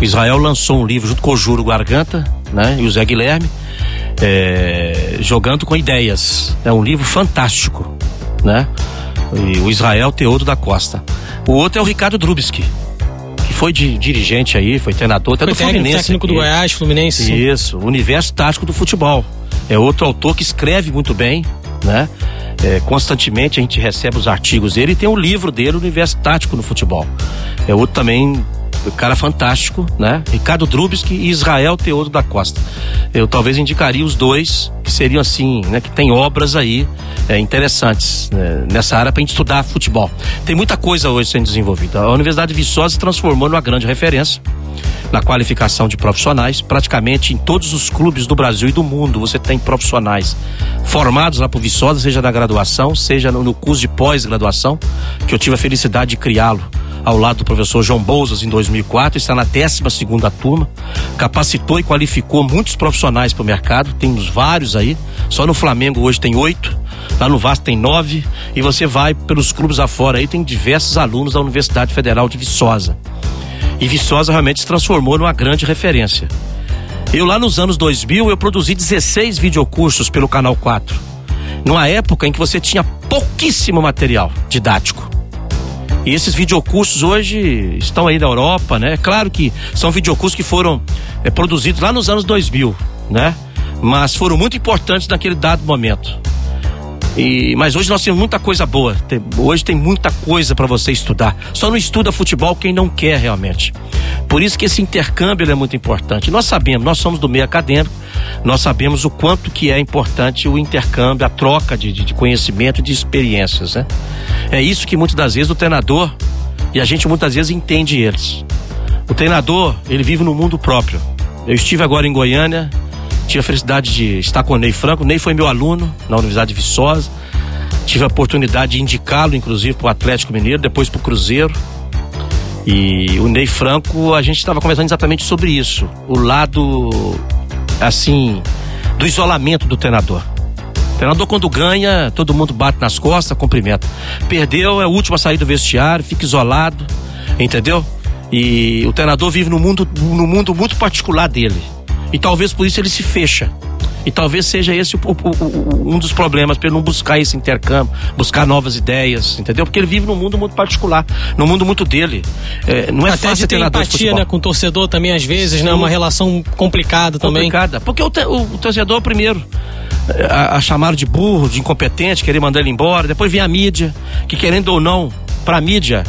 O Israel lançou um livro junto com o Juro Garganta, né, e o Zé Guilherme, é, jogando com ideias. É um livro fantástico, né? E o Israel Teodo da Costa. O outro é o Ricardo Drubski foi de, dirigente aí, foi treinador até foi do técnico, Fluminense. técnico do Goiás, Fluminense. Isso, universo tático do futebol. É outro autor que escreve muito bem, né? É, constantemente a gente recebe os artigos dele e tem o livro dele, Universo Tático no Futebol. É outro também cara fantástico, né? Ricardo Drubski e Israel Teodo da Costa. Eu talvez indicaria os dois, que seriam assim, né? Que tem obras aí é, interessantes né, nessa área para gente estudar futebol. Tem muita coisa hoje sendo desenvolvida. A Universidade de Viçosa se transformou numa grande referência na qualificação de profissionais. Praticamente em todos os clubes do Brasil e do mundo você tem profissionais formados lá por Viçosa, seja na graduação, seja no curso de pós-graduação, que eu tive a felicidade de criá-lo ao lado do professor João Bouzas em 2004, está na 12 segunda turma, capacitou e qualificou muitos profissionais para o mercado, temos vários aí, só no Flamengo hoje tem oito, lá no Vasco tem nove, e você vai pelos clubes afora aí, tem diversos alunos da Universidade Federal de Viçosa. E Viçosa realmente se transformou numa grande referência. Eu lá nos anos 2000 eu produzi 16 videocursos pelo Canal 4. Numa época em que você tinha pouquíssimo material didático. E esses videocursos hoje estão aí na Europa, né? Claro que são videocursos que foram é, produzidos lá nos anos 2000, né? Mas foram muito importantes naquele dado momento. E, mas hoje nós temos muita coisa boa. Tem, hoje tem muita coisa para você estudar. Só não estuda futebol quem não quer realmente. Por isso que esse intercâmbio é muito importante. Nós sabemos, nós somos do meio acadêmico, nós sabemos o quanto que é importante o intercâmbio, a troca de, de, conhecimento de experiências, né? É isso que muitas das vezes o treinador, e a gente muitas vezes entende eles. O treinador, ele vive no mundo próprio. Eu estive agora em Goiânia, tive a felicidade de estar com o Ney Franco. O Ney foi meu aluno na Universidade de Viçosa. Tive a oportunidade de indicá-lo, inclusive, para o Atlético Mineiro, depois para o Cruzeiro. E o Ney Franco, a gente estava conversando exatamente sobre isso. O lado, assim, do isolamento do treinador. O treinador, quando ganha, todo mundo bate nas costas, cumprimenta. Perdeu, é o último a sair do vestiário, fica isolado, entendeu? E o treinador vive no mundo, no mundo muito particular dele. E talvez por isso ele se fecha. E talvez seja esse o, o, o, um dos problemas para ele não buscar esse intercâmbio, buscar novas ideias, entendeu? Porque ele vive num mundo muito particular, num mundo muito dele. É, não é Até fácil de ter empatia, né, com o torcedor também às vezes, Sim. né? Uma relação complicada também. Complicada. Porque o, o torcedor primeiro a, a chamar de burro, de incompetente, querer mandar ele embora. Depois vem a mídia, que querendo ou não, para a mídia,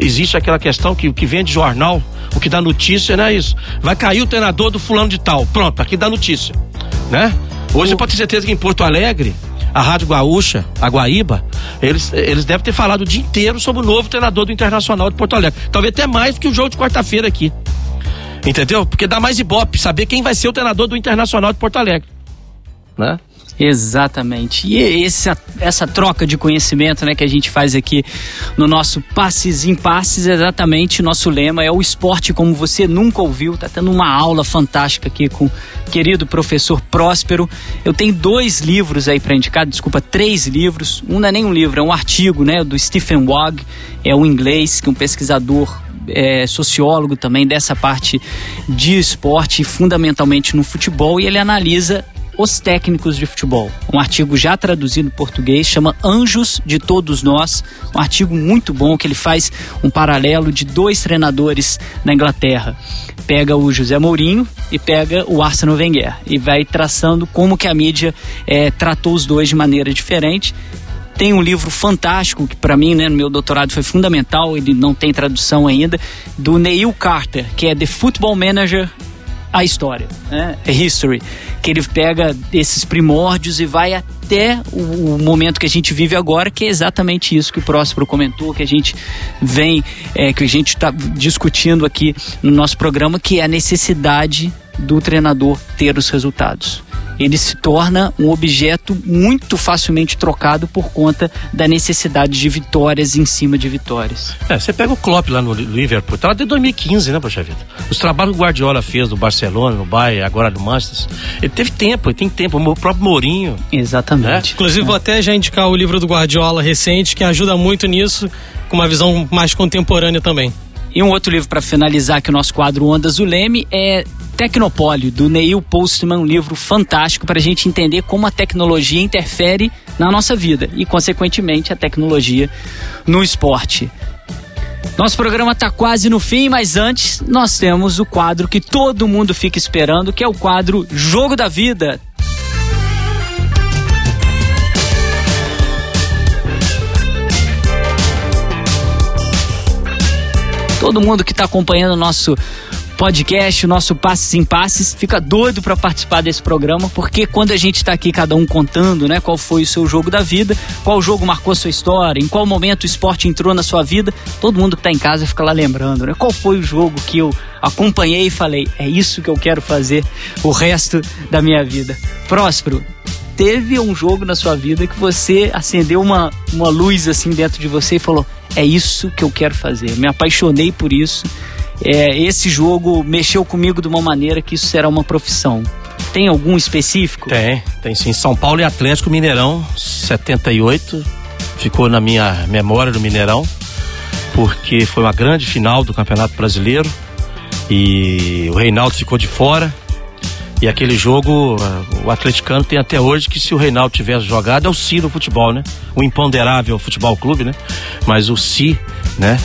existe aquela questão que o que vende jornal, o que dá notícia, não é isso? Vai cair o treinador do fulano de tal. Pronto, aqui dá notícia, né? Hoje o... pode ter certeza que em Porto Alegre, a Rádio Gaúcha, a Guaíba, eles, eles devem ter falado o dia inteiro sobre o novo treinador do Internacional de Porto Alegre. Talvez até mais do que o jogo de quarta-feira aqui. Entendeu? Porque dá mais ibope saber quem vai ser o treinador do Internacional de Porto Alegre né? Exatamente. E essa, essa troca de conhecimento né, que a gente faz aqui no nosso Passes em Passes, exatamente nosso lema é o esporte como você nunca ouviu. Tá tendo uma aula fantástica aqui com o querido professor Próspero. Eu tenho dois livros aí para indicar, desculpa, três livros. Um não é nem um livro, é um artigo né, do Stephen Wagg, é um inglês, que é um pesquisador é, sociólogo também dessa parte de esporte, fundamentalmente no futebol, e ele analisa os técnicos de futebol. Um artigo já traduzido em português, chama Anjos de Todos Nós. Um artigo muito bom que ele faz um paralelo de dois treinadores na Inglaterra. Pega o José Mourinho e pega o Arsene Wenger e vai traçando como que a mídia é, tratou os dois de maneira diferente tem um livro fantástico que para mim, né, no meu doutorado foi fundamental, ele não tem tradução ainda, do Neil Carter, que é The Football Manager a história, né? History, que ele pega esses primórdios e vai até o, o, momento que a gente vive agora, que é exatamente isso que o Próspero comentou, que a gente vem, é, que a gente está discutindo aqui no nosso programa, que é a necessidade do treinador ter os resultados ele se torna um objeto muito facilmente trocado por conta da necessidade de vitórias em cima de vitórias. É, você pega o Klopp lá no Liverpool, tá lá desde 2015, né, poxa vida? Os trabalhos que o Guardiola fez no Barcelona, no Bayern, agora no Manchester, ele teve tempo, ele tem tempo, o próprio Mourinho. Exatamente. Né? Inclusive, é. vou até já indicar o livro do Guardiola recente, que ajuda muito nisso, com uma visão mais contemporânea também. E um outro livro para finalizar aqui o nosso quadro Ondas do Leme é Tecnopólio, do Neil Postman, um livro fantástico para a gente entender como a tecnologia interfere na nossa vida e, consequentemente, a tecnologia no esporte. Nosso programa está quase no fim, mas antes nós temos o quadro que todo mundo fica esperando, que é o quadro Jogo da Vida. Todo mundo que está acompanhando o nosso podcast, o nosso Passes em Passes, fica doido para participar desse programa, porque quando a gente está aqui, cada um contando, né, qual foi o seu jogo da vida, qual jogo marcou sua história, em qual momento o esporte entrou na sua vida, todo mundo que está em casa fica lá lembrando, né, qual foi o jogo que eu acompanhei e falei, é isso que eu quero fazer o resto da minha vida. Próspero, teve um jogo na sua vida que você acendeu uma, uma luz assim dentro de você e falou: é isso que eu quero fazer. Me apaixonei por isso. É, esse jogo mexeu comigo de uma maneira que isso será uma profissão. Tem algum específico? Tem, tem sim. São Paulo e Atlético Mineirão, 78. Ficou na minha memória do Mineirão, porque foi uma grande final do Campeonato Brasileiro e o Reinaldo ficou de fora. E aquele jogo, uh, o atleticano tem até hoje que se o Reinaldo tivesse jogado, é o Si no futebol, né? O imponderável futebol clube, né? Mas o Si, né?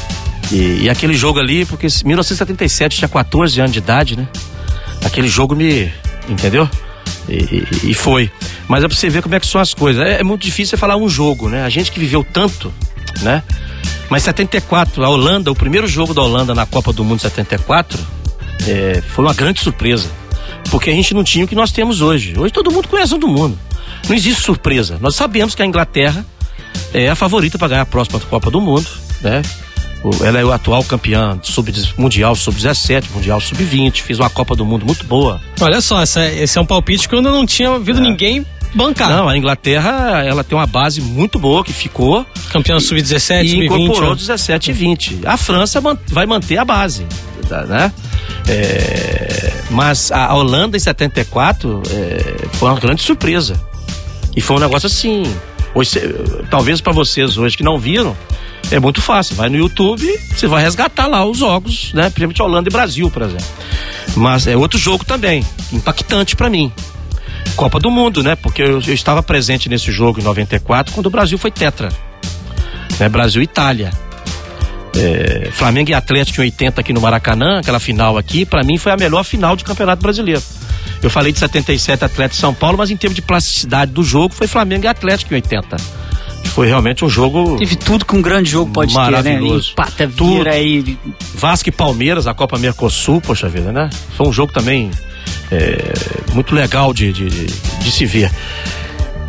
E, e aquele jogo ali, porque 1977 tinha 14 anos de idade, né? Aquele jogo me. Entendeu? E, e, e, foi. Mas é pra você ver como é que são as coisas. É, é, muito difícil falar um jogo, né? A gente que viveu tanto, né? Mas 74, a Holanda, o primeiro jogo da Holanda na Copa do Mundo 74, é, foi uma grande surpresa porque a gente não tinha o que nós temos hoje. Hoje todo mundo conhece todo mundo. Não existe surpresa. Nós sabemos que a Inglaterra é a favorita para ganhar a próxima Copa do Mundo, né? Ela é o atual campeã sub mundial sub-17, mundial sub-20, fez uma Copa do Mundo muito boa. Olha só, essa, esse é um palpite que eu ainda não tinha ouvido é. ninguém bancar. Não, a Inglaterra, ela tem uma base muito boa que ficou. Campeã sub-17, sub-20. incorporou 17 né? e 20. A França vai manter a base, né? É, mas a Holanda em 74 é, foi uma grande surpresa. E foi um negócio assim. Hoje, talvez para vocês hoje que não viram, é muito fácil. Vai no YouTube, você vai resgatar lá os jogos, né? Principalmente Holanda e Brasil, por exemplo. Mas é outro jogo também, impactante para mim. Copa do Mundo, né? Porque eu, eu, estava presente nesse jogo em 94, quando o Brasil foi tetra. Né? Brasil e Itália. É, Flamengo e Atlético em 80 aqui no Maracanã, aquela final aqui, para mim foi a melhor final de Campeonato Brasileiro. Eu falei de 77 Atlético São Paulo, mas em termos de plasticidade do jogo foi Flamengo e Atlético em 80. Foi realmente um jogo. Teve tudo que um grande jogo pode ter, né? Empata, vira tudo. aí. Vasco e Palmeiras, a Copa Mercosul, poxa vida, né? Foi um jogo também é, muito legal de, de, de, se ver.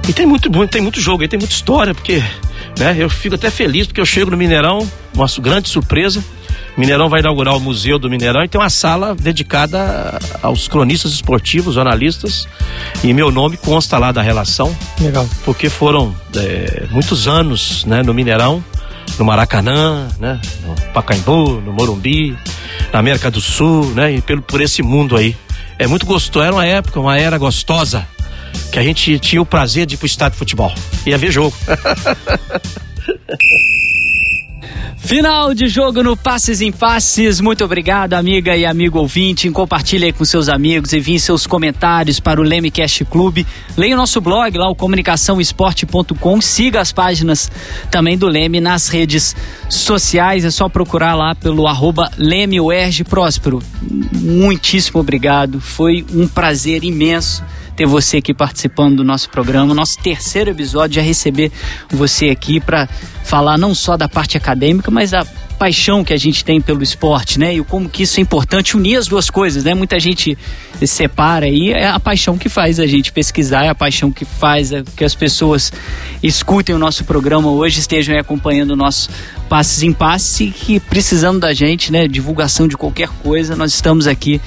E tem muito, tem muito jogo tem muita história, porque né, eu fico até feliz porque eu chego no Mineirão, uma grande surpresa. Mineirão vai inaugurar o Museu do Mineirão e tem uma sala dedicada aos cronistas esportivos, jornalistas. E meu nome consta lá da relação. Legal. Porque foram é, muitos anos né, no Mineirão, no Maracanã, né, no Pacaembu, no Morumbi, na América do Sul, né, e pelo, por esse mundo aí. É muito gostoso, era uma época, uma era gostosa, que a gente tinha o prazer de ir pro estádio de futebol. Ia ver jogo. Final de jogo no Passes em Passes. Muito obrigado, amiga e amigo ouvinte. Compartilhe aí com seus amigos, envie seus comentários para o Lemecast Clube. Leia o nosso blog lá, o comunicaçãoesporte.com. Siga as páginas também do Leme nas redes sociais. É só procurar lá pelo arroba Leme Próspero. Muitíssimo obrigado. Foi um prazer imenso ter você aqui participando do nosso programa, nosso terceiro episódio, já receber você aqui para falar não só da parte acadêmica, mas a paixão que a gente tem pelo esporte, né? E como que isso é importante unir as duas coisas, né? Muita gente separa aí, é a paixão que faz a gente pesquisar, é a paixão que faz que as pessoas escutem o nosso programa hoje, estejam acompanhando o nosso Passes em Passe, que precisando da gente, né? Divulgação de qualquer coisa, nós estamos aqui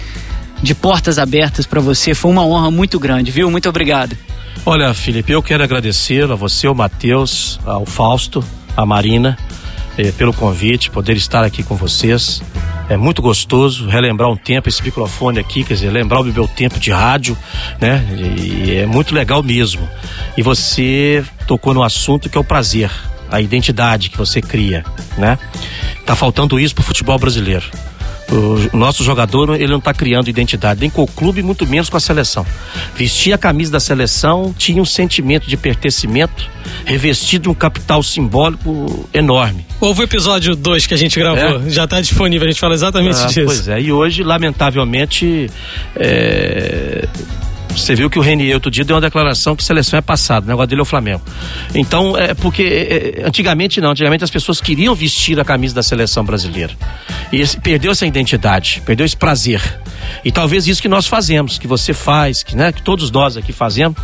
de portas abertas para você. Foi uma honra muito grande, viu? Muito obrigado. Olha, Felipe, eu quero agradecer a você, ao Matheus, ao Fausto, à Marina, eh, pelo convite, poder estar aqui com vocês. É muito gostoso relembrar um tempo, esse microfone aqui, quer dizer, lembrar o meu tempo de rádio, né? E é muito legal mesmo. E você tocou no assunto que é o prazer, a identidade que você cria, né? Tá faltando isso pro futebol brasileiro. O nosso jogador, ele não está criando identidade, nem com o clube, muito menos com a seleção. Vestia a camisa da seleção, tinha um sentimento de pertencimento, revestido de um capital simbólico enorme. Houve o episódio 2 que a gente gravou, é? já está disponível, a gente fala exatamente ah, disso. Pois é, e hoje, lamentavelmente, é, você viu que o Renier outro dia deu uma declaração que seleção é passado, o negócio dele é o Flamengo. Então, é porque é, é, antigamente não, antigamente as pessoas queriam vestir a camisa da seleção brasileira. E esse, perdeu essa identidade, perdeu esse prazer. E talvez isso que nós fazemos, que você faz, que, né, que todos nós aqui fazemos,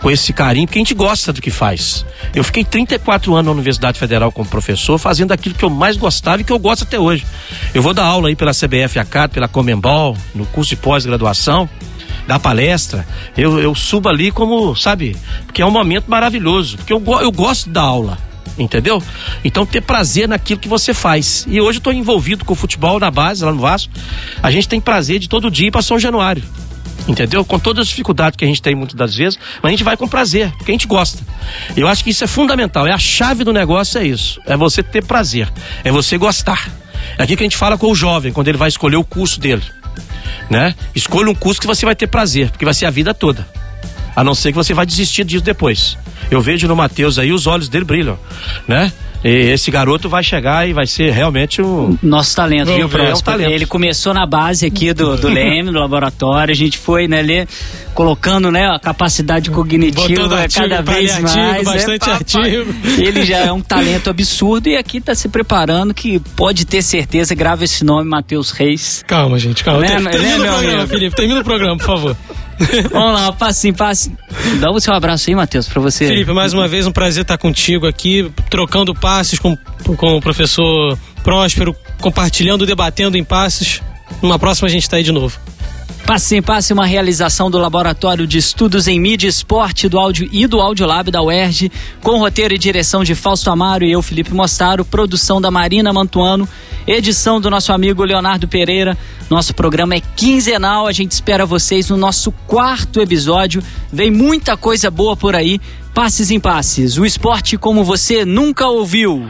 com esse carinho, porque a gente gosta do que faz. Eu fiquei 34 anos na Universidade Federal como professor, fazendo aquilo que eu mais gostava e que eu gosto até hoje. Eu vou dar aula aí pela CBF ACAD, pela Comembol, no curso de pós-graduação da palestra, eu, eu subo ali como, sabe, porque é um momento maravilhoso, porque eu, eu gosto da aula entendeu? Então ter prazer naquilo que você faz. E hoje eu estou envolvido com o futebol na base, lá no Vasco. A gente tem prazer de todo dia ir para São Januário. Entendeu? Com todas as dificuldades que a gente tem muitas das vezes, mas a gente vai com prazer, porque a gente gosta. Eu acho que isso é fundamental. É a chave do negócio, é isso. É você ter prazer. É você gostar. É aqui que a gente fala com o jovem, quando ele vai escolher o curso dele né? Escolha um curso que você vai ter prazer, porque vai ser a vida toda. A não ser que você vai desistir disso depois. Eu vejo no Matheus aí, os olhos dele brilham, né? E esse garoto vai chegar e vai ser realmente um. Nosso talento, viu, Próximo? É um talento. Ele começou na base aqui do, do Leme, do laboratório. A gente foi, né, ali, colocando, né, a capacidade cognitiva cada vez mais. Bastante é, artigo. Ele já é um talento absurdo e aqui está se preparando que pode ter certeza, grava esse nome, Matheus Reis. Calma, gente, calma. Né, termina né, o programa, amigo? Felipe. Termina o programa, por favor. Vamos lá, passinho, passinho. Dá o seu abraço aí, Matheus, para você. Felipe, mais uma vez um prazer estar contigo aqui, trocando passes com, com o professor Próspero, compartilhando, debatendo em passes. Numa próxima a gente está aí de novo. Passe em Passe, uma realização do Laboratório de Estudos em Mídia Esporte do Áudio e do Audiolab da UERJ, com roteiro e direção de Fausto Amaro e eu, Felipe Mostaro, produção da Marina Mantuano, edição do nosso amigo Leonardo Pereira. Nosso programa é quinzenal, a gente espera vocês no nosso quarto episódio. Vem muita coisa boa por aí. Passes em Passes, o esporte como você nunca ouviu.